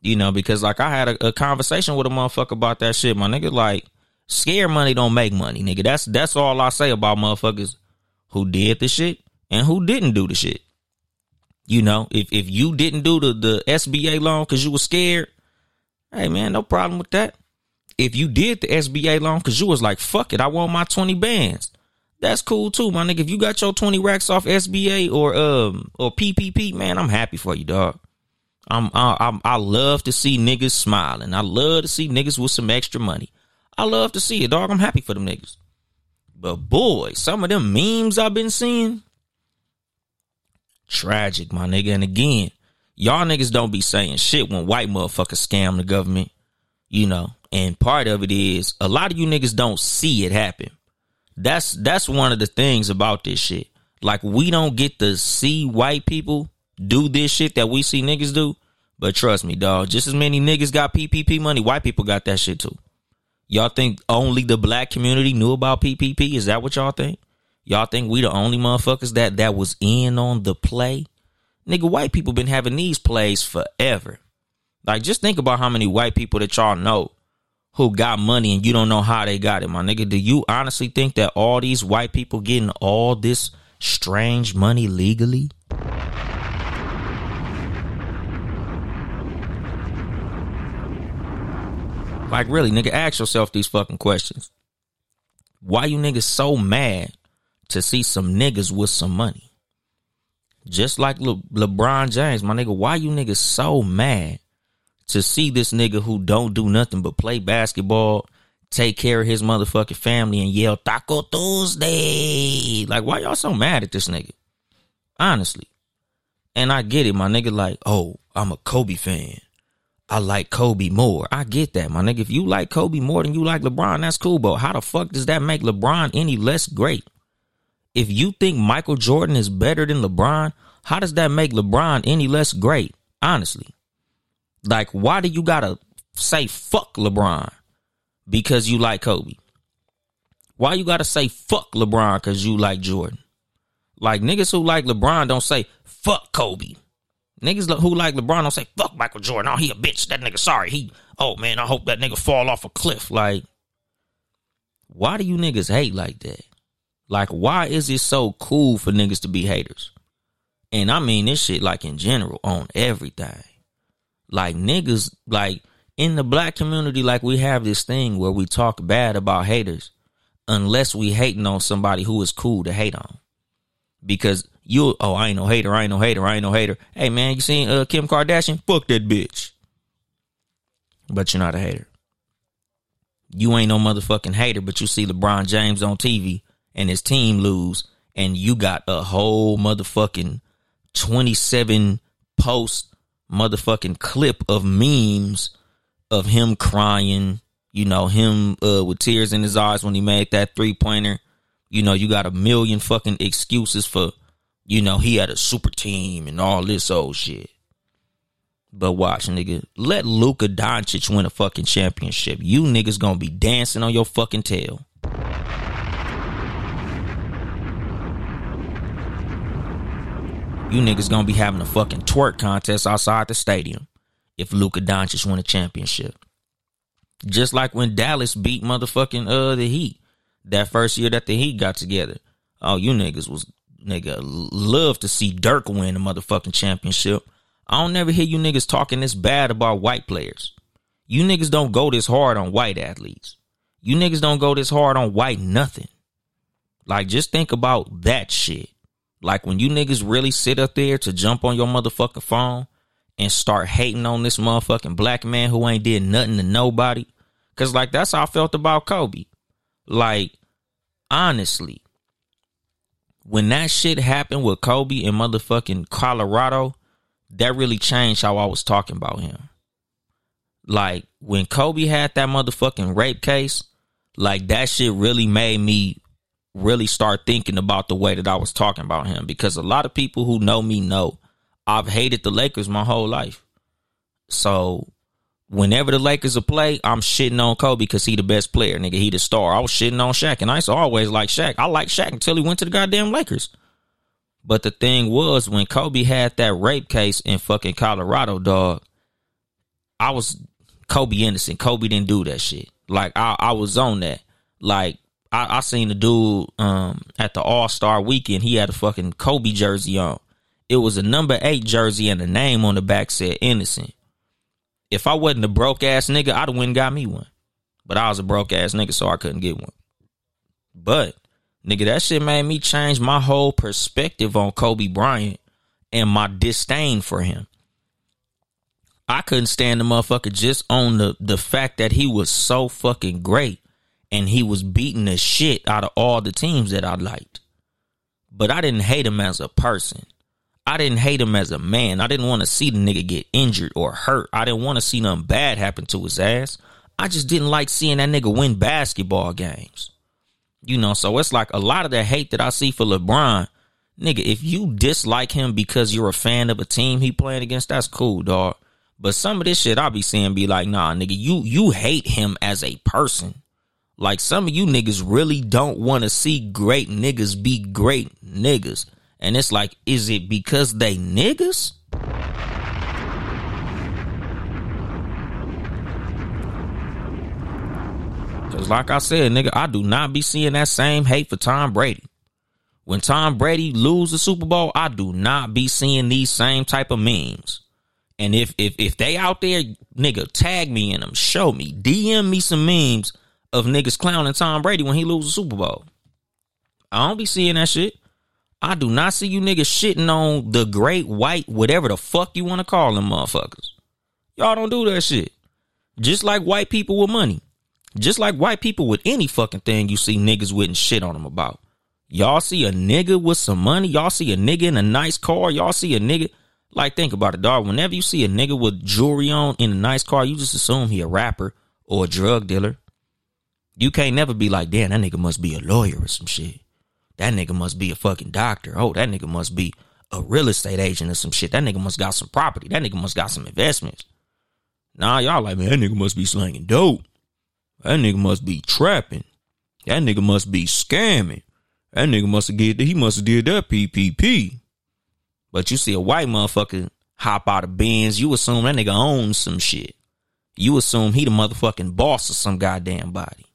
You know, because like I had a, a conversation with a motherfucker about that shit, my nigga. Like, scared money don't make money, nigga. That's that's all I say about motherfuckers who did the shit and who didn't do the shit. You know, if if you didn't do the the SBA loan because you were scared, hey man, no problem with that. If you did the SBA loan because you was like, fuck it, I want my 20 bands. That's cool too, my nigga. If you got your 20 racks off SBA or um or PPP, man, I'm happy for you, dog. I'm I, I'm I love to see niggas smiling. I love to see niggas with some extra money. I love to see it, dog. I'm happy for them niggas. But boy, some of them memes I've been seeing, Tragic, my nigga. And again, y'all niggas don't be saying shit when white motherfuckers scam the government, you know. And part of it is a lot of you niggas don't see it happen. That's that's one of the things about this shit. Like we don't get to see white people do this shit that we see niggas do. But trust me, dog, just as many niggas got PPP money, white people got that shit too. Y'all think only the black community knew about PPP? Is that what y'all think? Y'all think we the only motherfuckers that that was in on the play? Nigga, white people been having these plays forever. Like, just think about how many white people that y'all know who got money and you don't know how they got it, my nigga. Do you honestly think that all these white people getting all this strange money legally? Like, really, nigga, ask yourself these fucking questions. Why you niggas so mad to see some niggas with some money. Just like Le- LeBron James, my nigga, why you niggas so mad to see this nigga who don't do nothing but play basketball, take care of his motherfucking family, and yell Taco Tuesday? Like, why y'all so mad at this nigga? Honestly, And I get it, my nigga. Like, oh, I'm a Kobe fan. I like Kobe more. I get that, my nigga. If you like Kobe more than you like LeBron, that's cool. But how the fuck does that make LeBron any less great? If you think Michael Jordan is better than LeBron, how does that make LeBron any less great? Honestly. Like, why do you gotta say fuck LeBron because you like Kobe? Why you gotta say fuck LeBron because you like Jordan? Like niggas who like LeBron don't say fuck Kobe. Niggas who like LeBron don't say fuck Michael Jordan. Oh, he a bitch. That nigga sorry. He oh man, I hope that nigga fall off a cliff. Like, why do you niggas hate like that? Like, why is it so cool for niggas to be haters? And I mean this shit like in general on everything. Like niggas, like in the black community, like we have this thing where we talk bad about haters unless we hating on somebody who is cool to hate on. Because you, oh, I ain't no hater, I ain't no hater, I ain't no hater. Hey man, you seen uh, Kim Kardashian? Fuck that bitch. But you're not a hater. You ain't no motherfucking hater, but you see LeBron James on TV and his team lose, and you got a whole motherfucking 27 post motherfucking clip of memes of him crying, you know, him uh, with tears in his eyes when he made that three pointer. You know, you got a million fucking excuses for, you know, he had a super team and all this old shit. But watch, nigga, let Luka Doncic win a fucking championship. You niggas gonna be dancing on your fucking tail. You niggas gonna be having a fucking twerk contest outside the stadium if Luka Doncic win a championship. Just like when Dallas beat motherfucking uh the Heat that first year that the Heat got together. Oh, you niggas was nigga love to see Dirk win a motherfucking championship. I don't never hear you niggas talking this bad about white players. You niggas don't go this hard on white athletes. You niggas don't go this hard on white nothing. Like just think about that shit. Like when you niggas really sit up there to jump on your motherfucking phone and start hating on this motherfucking black man who ain't did nothing to nobody. Cause like that's how I felt about Kobe. Like, honestly, when that shit happened with Kobe in motherfucking Colorado, that really changed how I was talking about him. Like when Kobe had that motherfucking rape case, like that shit really made me really start thinking about the way that I was talking about him because a lot of people who know me know I've hated the Lakers my whole life. So whenever the Lakers will play, I'm shitting on Kobe because he the best player, nigga. He the star. I was shitting on Shaq, and I used to always like Shaq. I like Shaq until he went to the goddamn Lakers. But the thing was, when Kobe had that rape case in fucking Colorado, dog, I was Kobe innocent. Kobe didn't do that shit. Like I, I was on that. Like I, I seen the dude um, at the All Star weekend. He had a fucking Kobe jersey on. It was a number eight jersey and the name on the back said innocent. If I wasn't a broke ass nigga, I'd have went got me one. But I was a broke ass nigga, so I couldn't get one. But nigga, that shit made me change my whole perspective on Kobe Bryant and my disdain for him. I couldn't stand the motherfucker just on the the fact that he was so fucking great and he was beating the shit out of all the teams that I liked. But I didn't hate him as a person. I didn't hate him as a man. I didn't want to see the nigga get injured or hurt. I didn't want to see nothing bad happen to his ass. I just didn't like seeing that nigga win basketball games. You know, so it's like a lot of the hate that I see for LeBron, nigga, if you dislike him because you're a fan of a team he playing against, that's cool, dog. But some of this shit I be seeing be like, nah, nigga, you you hate him as a person. Like some of you niggas really don't want to see great niggas be great niggas. And it's like, is it because they niggas? Cause like I said, nigga, I do not be seeing that same hate for Tom Brady. When Tom Brady lose the Super Bowl, I do not be seeing these same type of memes. And if if if they out there, nigga, tag me in them, show me, DM me some memes of niggas clowning Tom Brady when he loses the Super Bowl. I don't be seeing that shit. I do not see you niggas shitting on the great white, whatever the fuck you want to call them motherfuckers. Y'all don't do that shit. Just like white people with money. Just like white people with any fucking thing you see niggas with and shit on them about. Y'all see a nigga with some money. Y'all see a nigga in a nice car. Y'all see a nigga. Like, think about it, dog. Whenever you see a nigga with jewelry on in a nice car, you just assume he a rapper or a drug dealer. You can't never be like, damn, that nigga must be a lawyer or some shit. That nigga must be a fucking doctor. Oh, that nigga must be a real estate agent or some shit. That nigga must got some property. That nigga must got some investments. Nah, y'all like, man, that nigga must be slanging dope. That nigga must be trapping. That nigga must be scamming. That nigga must have did he must have did that PPP. But you see a white motherfucker hop out of Benz, you assume that nigga owns some shit. You assume he the motherfucking boss of some goddamn body.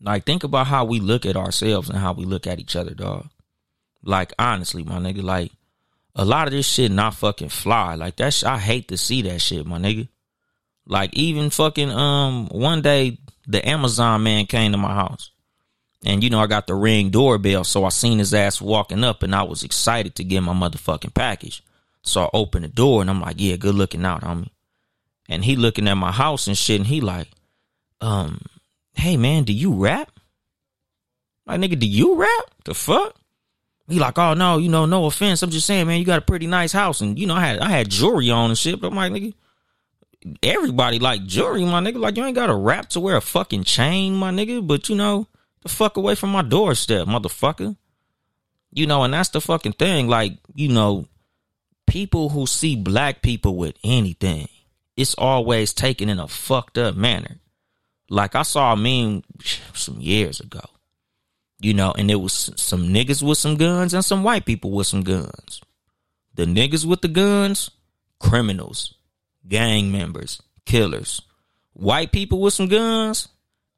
Like, think about how we look at ourselves and how we look at each other, dog. Like, honestly, my nigga, like, a lot of this shit not fucking fly. Like, that sh- I hate to see that shit, my nigga. Like, even fucking, um, one day, the Amazon man came to my house. And, you know, I got the ring doorbell, so I seen his ass walking up, and I was excited to get my motherfucking package. So I opened the door, and I'm like, yeah, good looking out, homie. And he looking at my house and shit, and he like, um, hey man, do you rap? Like nigga, do you rap? The fuck? He like, oh no, you know, no offense. I'm just saying, man, you got a pretty nice house, and you know, I had I had jewelry on and shit. But I'm like, nigga, everybody like jewelry, my nigga. Like you ain't got a rap to wear a fucking chain, my nigga. But you know, the fuck away from my doorstep, motherfucker. You know, and that's the fucking thing. Like, you know, people who see black people with anything, it's always taken in a fucked up manner. Like I saw a meme some years ago, you know, and it was some niggas with some guns and some white people with some guns. The niggas with the guns, criminals, gang members, killers. White people with some guns,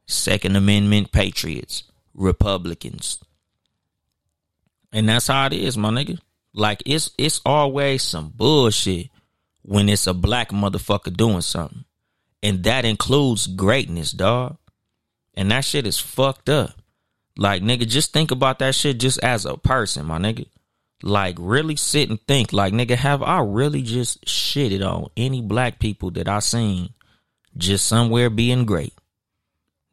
Second Amendment patriots, Republicans. And that's how it is, my nigga. Like it's it's always some bullshit when it's a black motherfucker doing something. And that includes greatness, dog. And that shit is fucked up. Like, nigga, just think about that shit just as a person, my nigga. Like, really sit and think, like, nigga, have I really just shitted on any black people that I seen just somewhere being great?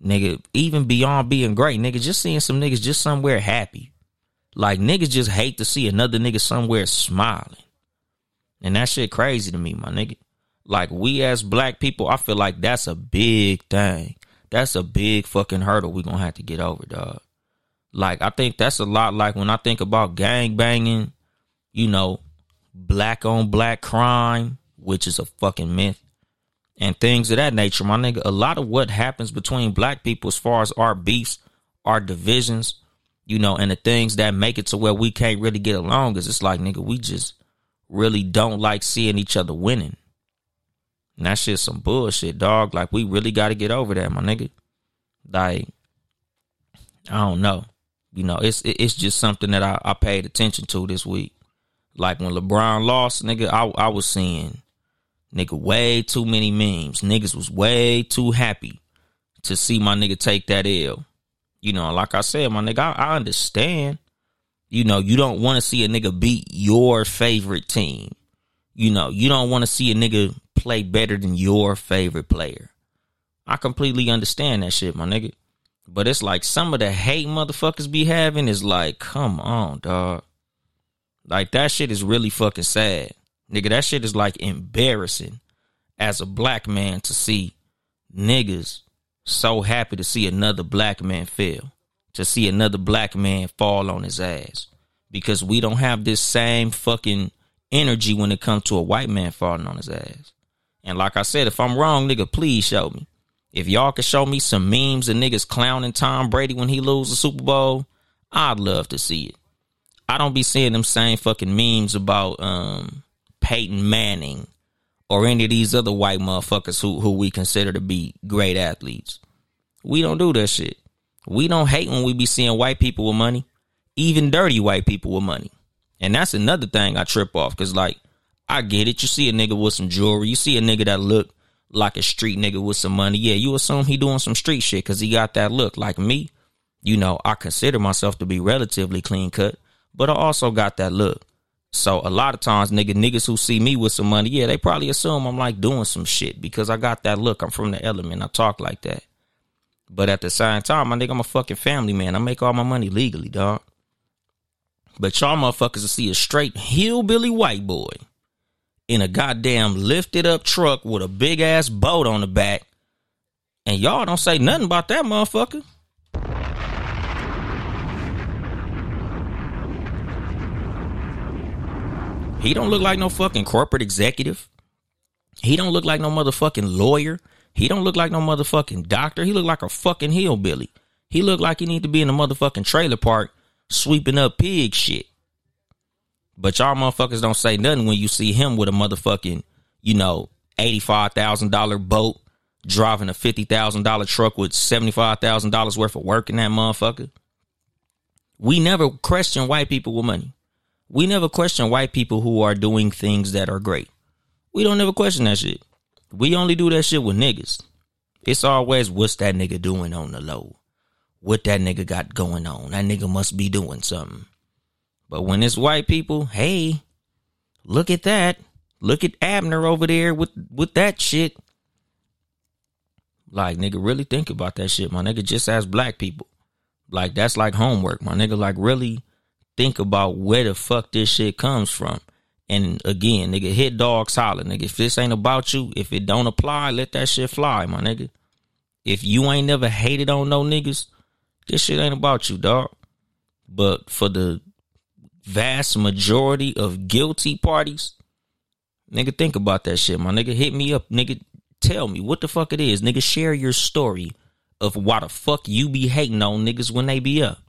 Nigga, even beyond being great, nigga, just seeing some niggas just somewhere happy. Like, niggas just hate to see another nigga somewhere smiling. And that shit crazy to me, my nigga. Like we as black people, I feel like that's a big thing. That's a big fucking hurdle we gonna have to get over, dog. Like I think that's a lot like when I think about gang banging, you know, black on black crime, which is a fucking myth, and things of that nature, my nigga. A lot of what happens between black people as far as our beefs, our divisions, you know, and the things that make it to where we can't really get along is it's like, nigga, we just really don't like seeing each other winning. And that shit's some bullshit, dog. Like we really got to get over that, my nigga. Like I don't know. You know, it's it's just something that I, I paid attention to this week. Like when LeBron lost, nigga, I I was seeing nigga way too many memes. Niggas was way too happy to see my nigga take that L. You know, like I said, my nigga, I, I understand. You know, you don't want to see a nigga beat your favorite team. You know, you don't want to see a nigga play better than your favorite player. I completely understand that shit, my nigga. But it's like some of the hate motherfuckers be having is like, come on, dog. Like that shit is really fucking sad. Nigga, that shit is like embarrassing as a black man to see niggas so happy to see another black man fail. To see another black man fall on his ass. Because we don't have this same fucking energy when it comes to a white man falling on his ass. And like I said, if I'm wrong, nigga, please show me. If y'all can show me some memes of niggas clowning Tom Brady when he loses the Super Bowl, I'd love to see it. I don't be seeing them same fucking memes about um Peyton Manning or any of these other white motherfuckers who who we consider to be great athletes. We don't do that shit. We don't hate when we be seeing white people with money, even dirty white people with money. And that's another thing I trip off because like I get it. You see a nigga with some jewelry. You see a nigga that look like a street nigga with some money. Yeah, you assume he doing some street shit because he got that look. Like me, you know, I consider myself to be relatively clean cut, but I also got that look. So a lot of times, nigga, niggas who see me with some money, yeah, they probably assume I'm like doing some shit because I got that look. I'm from the element. I talk like that. But at the same time, my nigga, I'm a fucking family man. I make all my money legally, dog. But y'all motherfuckers will see a straight hillbilly white boy in a goddamn lifted up truck with a big ass boat on the back. And y'all don't say nothing about that motherfucker. He don't look like no fucking corporate executive. He don't look like no motherfucking lawyer. He don't look like no motherfucking doctor. He look like a fucking hillbilly. He look like he need to be in a motherfucking trailer park sweeping up pig shit. But y'all motherfuckers don't say nothing when you see him with a motherfucking, you know, $85,000 boat driving a $50,000 truck with $75,000 worth of work in that motherfucker. We never question white people with money. We never question white people who are doing things that are great. We don't ever question that shit. We only do that shit with niggas. It's always what's that nigga doing on the low? What that nigga got going on? That nigga must be doing something. But when it's white people, hey, look at that. Look at Abner over there with with that shit. Like nigga, really think about that shit, my nigga. Just ask black people, like that's like homework, my nigga. Like really think about where the fuck this shit comes from. And again, nigga, hit dogs solid, nigga. If this ain't about you, if it don't apply, let that shit fly, my nigga. If you ain't never hated on no niggas, this shit ain't about you, dog. But for the vast majority of guilty parties, nigga, think about that shit, my nigga. Hit me up, nigga. Tell me what the fuck it is, nigga. Share your story of why the fuck you be hating on niggas when they be up.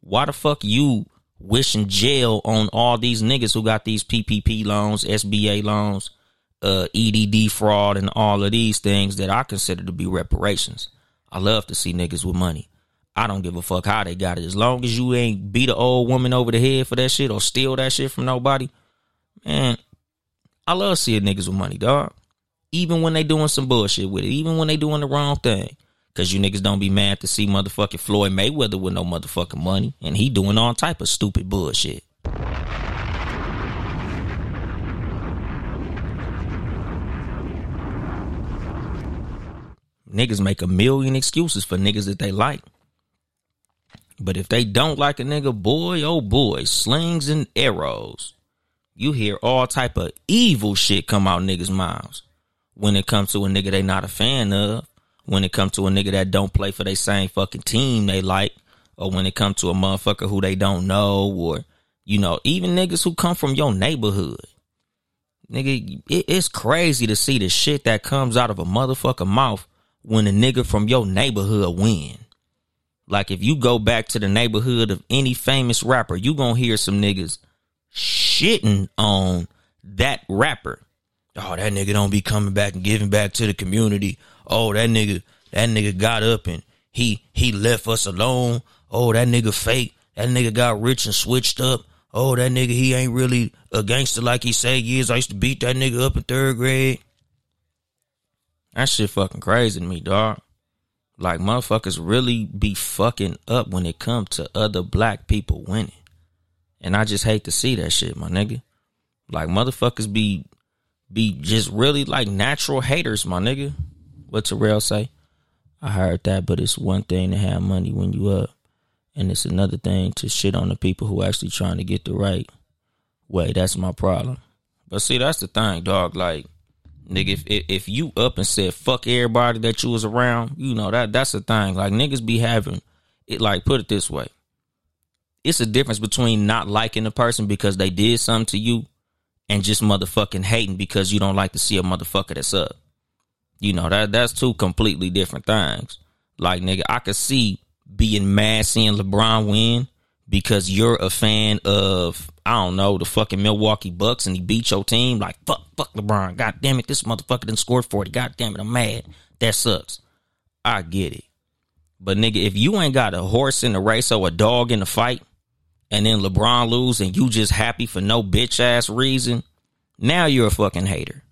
Why the fuck you wishing jail on all these niggas who got these PPP loans, SBA loans, uh, EDD fraud, and all of these things that I consider to be reparations. I love to see niggas with money. I don't give a fuck how they got it. As long as you ain't beat an old woman over the head for that shit or steal that shit from nobody, man, I love seeing niggas with money, dog. Even when they doing some bullshit with it, even when they doing the wrong thing. Cause you niggas don't be mad to see motherfucking Floyd Mayweather with no motherfucking money. And he doing all type of stupid bullshit. Niggas make a million excuses for niggas that they like. But if they don't like a nigga, boy, oh boy, slings and arrows. You hear all type of evil shit come out niggas' mouths when it comes to a nigga they not a fan of when it comes to a nigga that don't play for their same fucking team they like, or when it comes to a motherfucker who they don't know, or you know, even niggas who come from your neighborhood. Nigga, it, it's crazy to see the shit that comes out of a motherfucker mouth when a nigga from your neighborhood win. Like if you go back to the neighborhood of any famous rapper, you gonna hear some niggas shitting on that rapper. Oh, that nigga don't be coming back and giving back to the community oh that nigga that nigga got up and he he left us alone. Oh that nigga fake. That nigga got rich and switched up. Oh that nigga he ain't really a gangster like he say he is. I used to beat that nigga up in third grade. That shit fucking crazy to me, dog. Like motherfuckers really be fucking up when it comes to other black people winning. And I just hate to see that shit, my nigga. Like motherfuckers be be just really like natural haters, my nigga what Terrell say? I heard that, but it's one thing to have money when you up, and it's another thing to shit on the people who actually trying to get the right way. That's my problem. But see, that's the thing, dog. Like, nigga, if if you up and said fuck everybody that you was around, you know that that's the thing. Like niggas be having it. Like, put it this way, it's a difference between not liking a person because they did something to you, and just motherfucking hating because you don't like to see a motherfucker that's up. You know, that that's two completely different things. Like nigga, I could see being mad seeing LeBron win because you're a fan of I don't know the fucking Milwaukee Bucks and he beat your team. Like fuck, fuck LeBron. God damn it, this motherfucker didn't score forty. God damn it, I'm mad. That sucks. I get it, but nigga, if you ain't got a horse in the race or a dog in the fight, and then LeBron lose and you just happy for no bitch ass reason, now you're a fucking hater.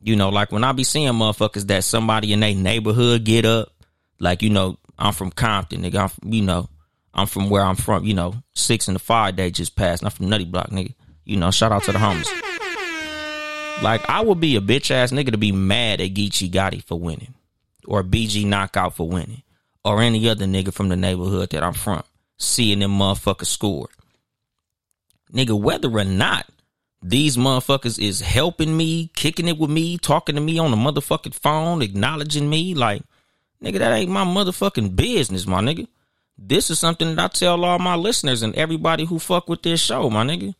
You know, like when I be seeing motherfuckers that somebody in their neighborhood get up, like, you know, I'm from Compton, nigga. I'm you know, I'm from where I'm from, you know, six and the five day just passed. I'm from Nutty Block, nigga. You know, shout out to the homies. Like, I would be a bitch ass nigga to be mad at Geechee Gotti for winning. Or BG Knockout for winning. Or any other nigga from the neighborhood that I'm from. Seeing them motherfuckers score. Nigga, whether or not these motherfuckers is helping me, kicking it with me, talking to me on the motherfucking phone, acknowledging me, like, nigga, that ain't my motherfucking business, my nigga. This is something that I tell all my listeners and everybody who fuck with this show, my nigga.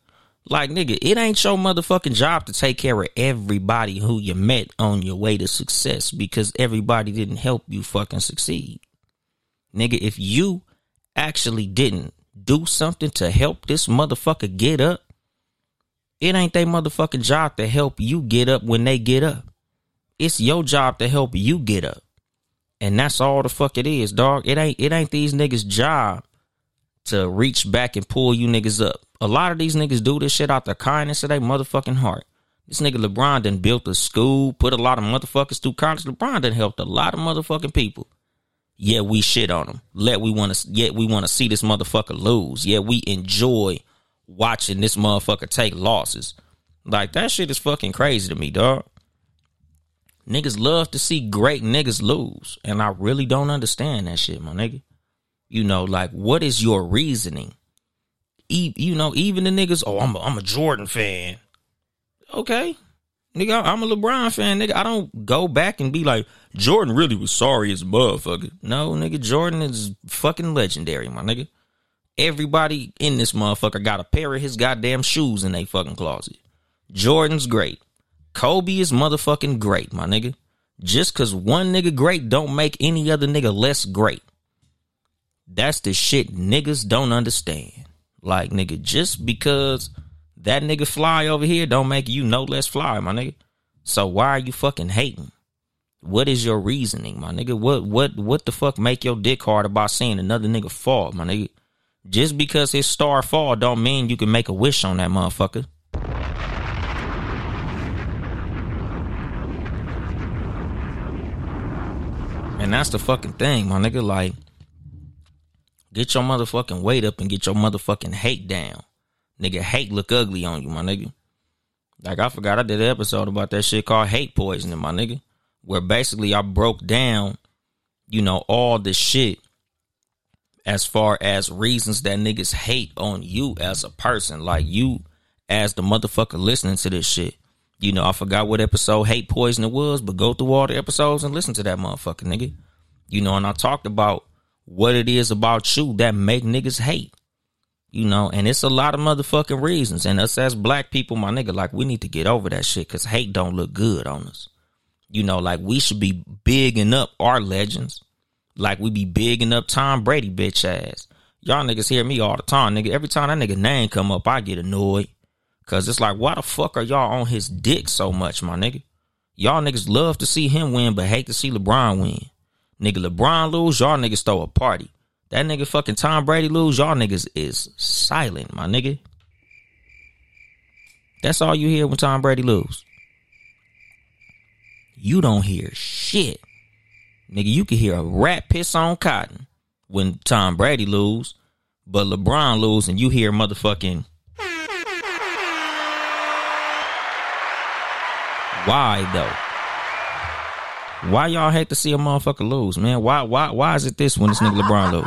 Like, nigga, it ain't your motherfucking job to take care of everybody who you met on your way to success because everybody didn't help you fucking succeed. Nigga, if you actually didn't do something to help this motherfucker get up, it ain't their motherfucking job to help you get up when they get up. It's your job to help you get up. And that's all the fuck it is, dog. It ain't it ain't these niggas' job to reach back and pull you niggas up. A lot of these niggas do this shit out the kindness of their motherfucking heart. This nigga LeBron done built a school, put a lot of motherfuckers through college. LeBron done helped a lot of motherfucking people. Yeah, we shit on him. Let we want to. Yet we want to see this motherfucker lose. Yeah, we enjoy watching this motherfucker take losses. Like that shit is fucking crazy to me, dog. Niggas love to see great niggas lose, and I really don't understand that shit, my nigga. You know, like what is your reasoning? E- you know, even the niggas, oh, I'm a, I'm a Jordan fan. Okay, nigga, I'm a LeBron fan, nigga. I don't go back and be like Jordan really was sorry as a motherfucker. No, nigga, Jordan is fucking legendary, my nigga. Everybody in this motherfucker got a pair of his goddamn shoes in they fucking closet. Jordan's great. Kobe is motherfucking great, my nigga. Just cause one nigga great don't make any other nigga less great. That's the shit niggas don't understand. Like, nigga, just because that nigga fly over here don't make you no less fly, my nigga. So why are you fucking hating? What is your reasoning, my nigga? What what what the fuck make your dick hard about seeing another nigga fall, my nigga? Just because his star fall don't mean you can make a wish on that motherfucker. And that's the fucking thing, my nigga. Like, get your motherfucking weight up and get your motherfucking hate down. Nigga, hate look ugly on you, my nigga. Like, I forgot I did an episode about that shit called hate poisoning, my nigga. Where basically I broke down, you know, all the shit as far as reasons that niggas hate on you as a person, like you as the motherfucker listening to this shit. You know, I forgot what episode Hate Poison it was, but go through all the episodes and listen to that motherfucker, nigga. You know, and I talked about what it is about you that make niggas hate. You know, and it's a lot of motherfucking reasons. And us as black people, my nigga, like we need to get over that shit because hate don't look good on us. You know, like we should be bigging up our legends like we be bigging up Tom Brady bitch ass. Y'all niggas hear me all the time, nigga. Every time that nigga name come up, I get annoyed. Cause it's like, why the fuck are y'all on his dick so much, my nigga? Y'all niggas love to see him win, but hate to see LeBron win. Nigga, LeBron lose, y'all niggas throw a party. That nigga fucking Tom Brady lose, y'all niggas is silent, my nigga. That's all you hear when Tom Brady lose. You don't hear shit. Nigga, you can hear a rat piss on cotton when Tom Brady lose, but LeBron lose and you hear motherfucking Why though? Why y'all hate to see a motherfucker lose, man? Why why why is it this when this nigga LeBron lose?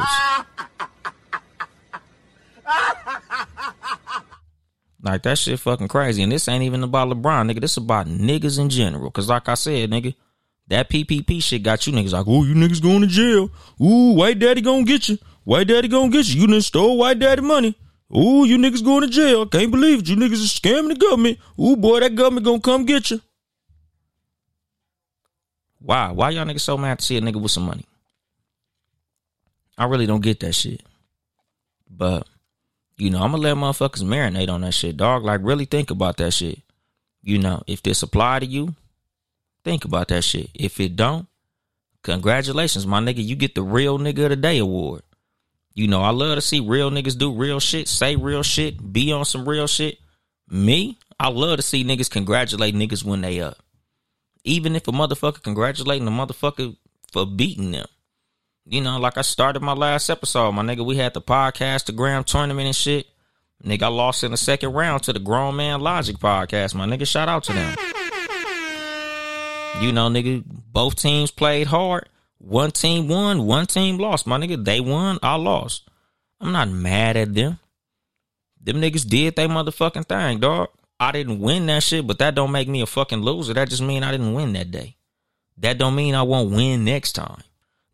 Like that shit fucking crazy. And this ain't even about LeBron, nigga. This about niggas in general. Cause like I said, nigga, that PPP shit got you niggas like, oh, you niggas going to jail. Ooh, white daddy gonna get you. White daddy gonna get you. You done stole white daddy money. Ooh, you niggas going to jail. Can't believe it. You niggas is scamming the government. Ooh, boy, that government gonna come get you. Why? Why y'all niggas so mad to see a nigga with some money? I really don't get that shit. But, you know, I'm gonna let motherfuckers marinate on that shit, dog. Like, really think about that shit. You know, if this apply to you, Think about that shit. If it don't, congratulations, my nigga. You get the real nigga of the day award. You know, I love to see real niggas do real shit, say real shit, be on some real shit. Me, I love to see niggas congratulate niggas when they up. Even if a motherfucker congratulating a motherfucker for beating them. You know, like I started my last episode, my nigga, we had the podcast, the Graham tournament and shit. Nigga, I lost in the second round to the Grown Man Logic podcast, my nigga. Shout out to them. You know, nigga, both teams played hard. One team won, one team lost. My nigga, they won, I lost. I'm not mad at them. them niggas did they motherfucking thing, dog. I didn't win that shit, but that don't make me a fucking loser. That just mean I didn't win that day. That don't mean I won't win next time.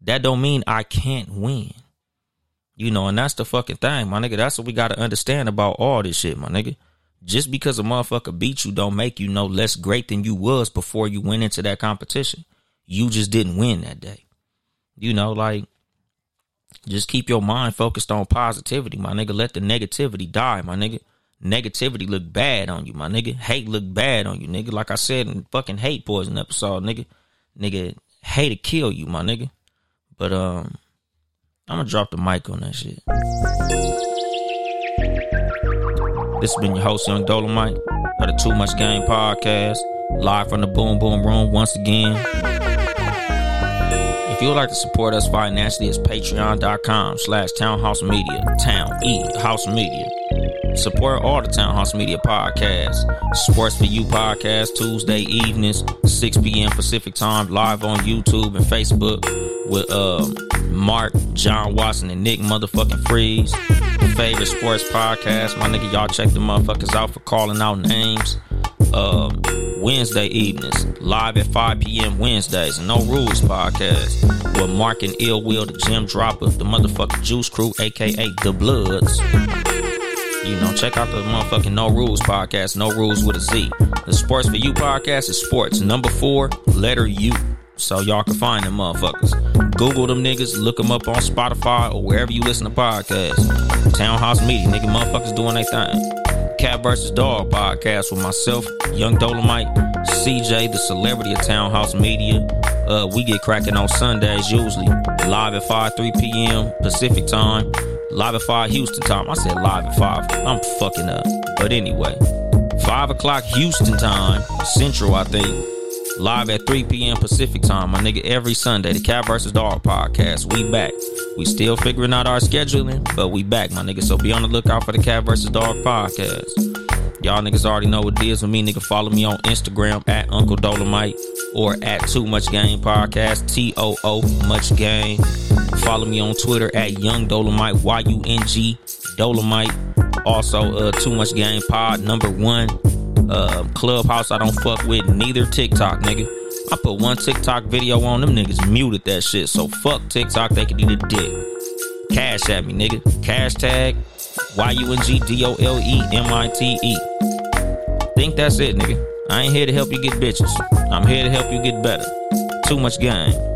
That don't mean I can't win. You know, and that's the fucking thing, my nigga. That's what we gotta understand about all this shit, my nigga. Just because a motherfucker beat you don't make you no less great than you was before you went into that competition. You just didn't win that day. You know, like just keep your mind focused on positivity, my nigga. Let the negativity die, my nigga. Negativity look bad on you, my nigga. Hate look bad on you, nigga. Like I said in fucking hate poison episode, nigga. Nigga, hate to kill you, my nigga. But um, I'm gonna drop the mic on that shit. This has been your host, Yung Dolemite, of the Too Much Game podcast, live from the Boom Boom Room once again. If you would like to support us financially, it's patreon.com slash townhouse media, town E house media. Support all the Townhouse Media podcasts. Sports for You podcast, Tuesday evenings, 6 p.m. Pacific time, live on YouTube and Facebook with uh, Mark, John Watson, and Nick motherfucking Freeze. Favorite sports podcast. My nigga, y'all check the motherfuckers out for calling out names. Uh, Wednesday evenings, live at 5 p.m. Wednesdays, No Rulez podcast with Mark and Ill Will, the Gym Dropper, the motherfucking Juice Crew, aka The Bloods. You know, check out the motherfucking No Rulez podcast, No Rulez with a Z. The Sports for You podcast is sports, number four, letter U. So y'all can find them motherfuckers. Google them niggas, look them up on Spotify or wherever you listen to podcasts. Townhouse Media, nigga, motherfuckers doing their thing. Cat versus Dog podcast with myself, Yung Dolemite, CJ, the celebrity of Townhouse Media. Uh, we get cracking on Sundays usually, live at 5 3 p.m. Pacific time. Live at 5 Houston time. I said live at 5. I'm fucking up. But anyway, 5 o'clock Houston time, Central, I think. Live at 3 p.m. Pacific time, my nigga, every Sunday. The Cat vs. Dog podcast. We back. We still figuring out our scheduling, but we back, my nigga. So be on the lookout for the Cat vs. Dog podcast. Y'all niggas already know what it is with me, nigga. Follow me on Instagram at Uncle Dolemite or at Too Much Game Podcast, T O O Much Game. Follow me on Twitter at Yung Dolemite, Y U N G Dolemite. Also, uh, Too Much Game Pod, number one. Uh, Clubhouse, I don't fuck with neither TikTok, nigga. I put one TikTok video on them niggas, muted that shit. So fuck TikTok, they can eat a dick. Cash at me, nigga. Cash tag Y U N G D O L E M I T E. Think that's it, nigga. I ain't here to help you get bitches. I'm here to help you get better. Too much game.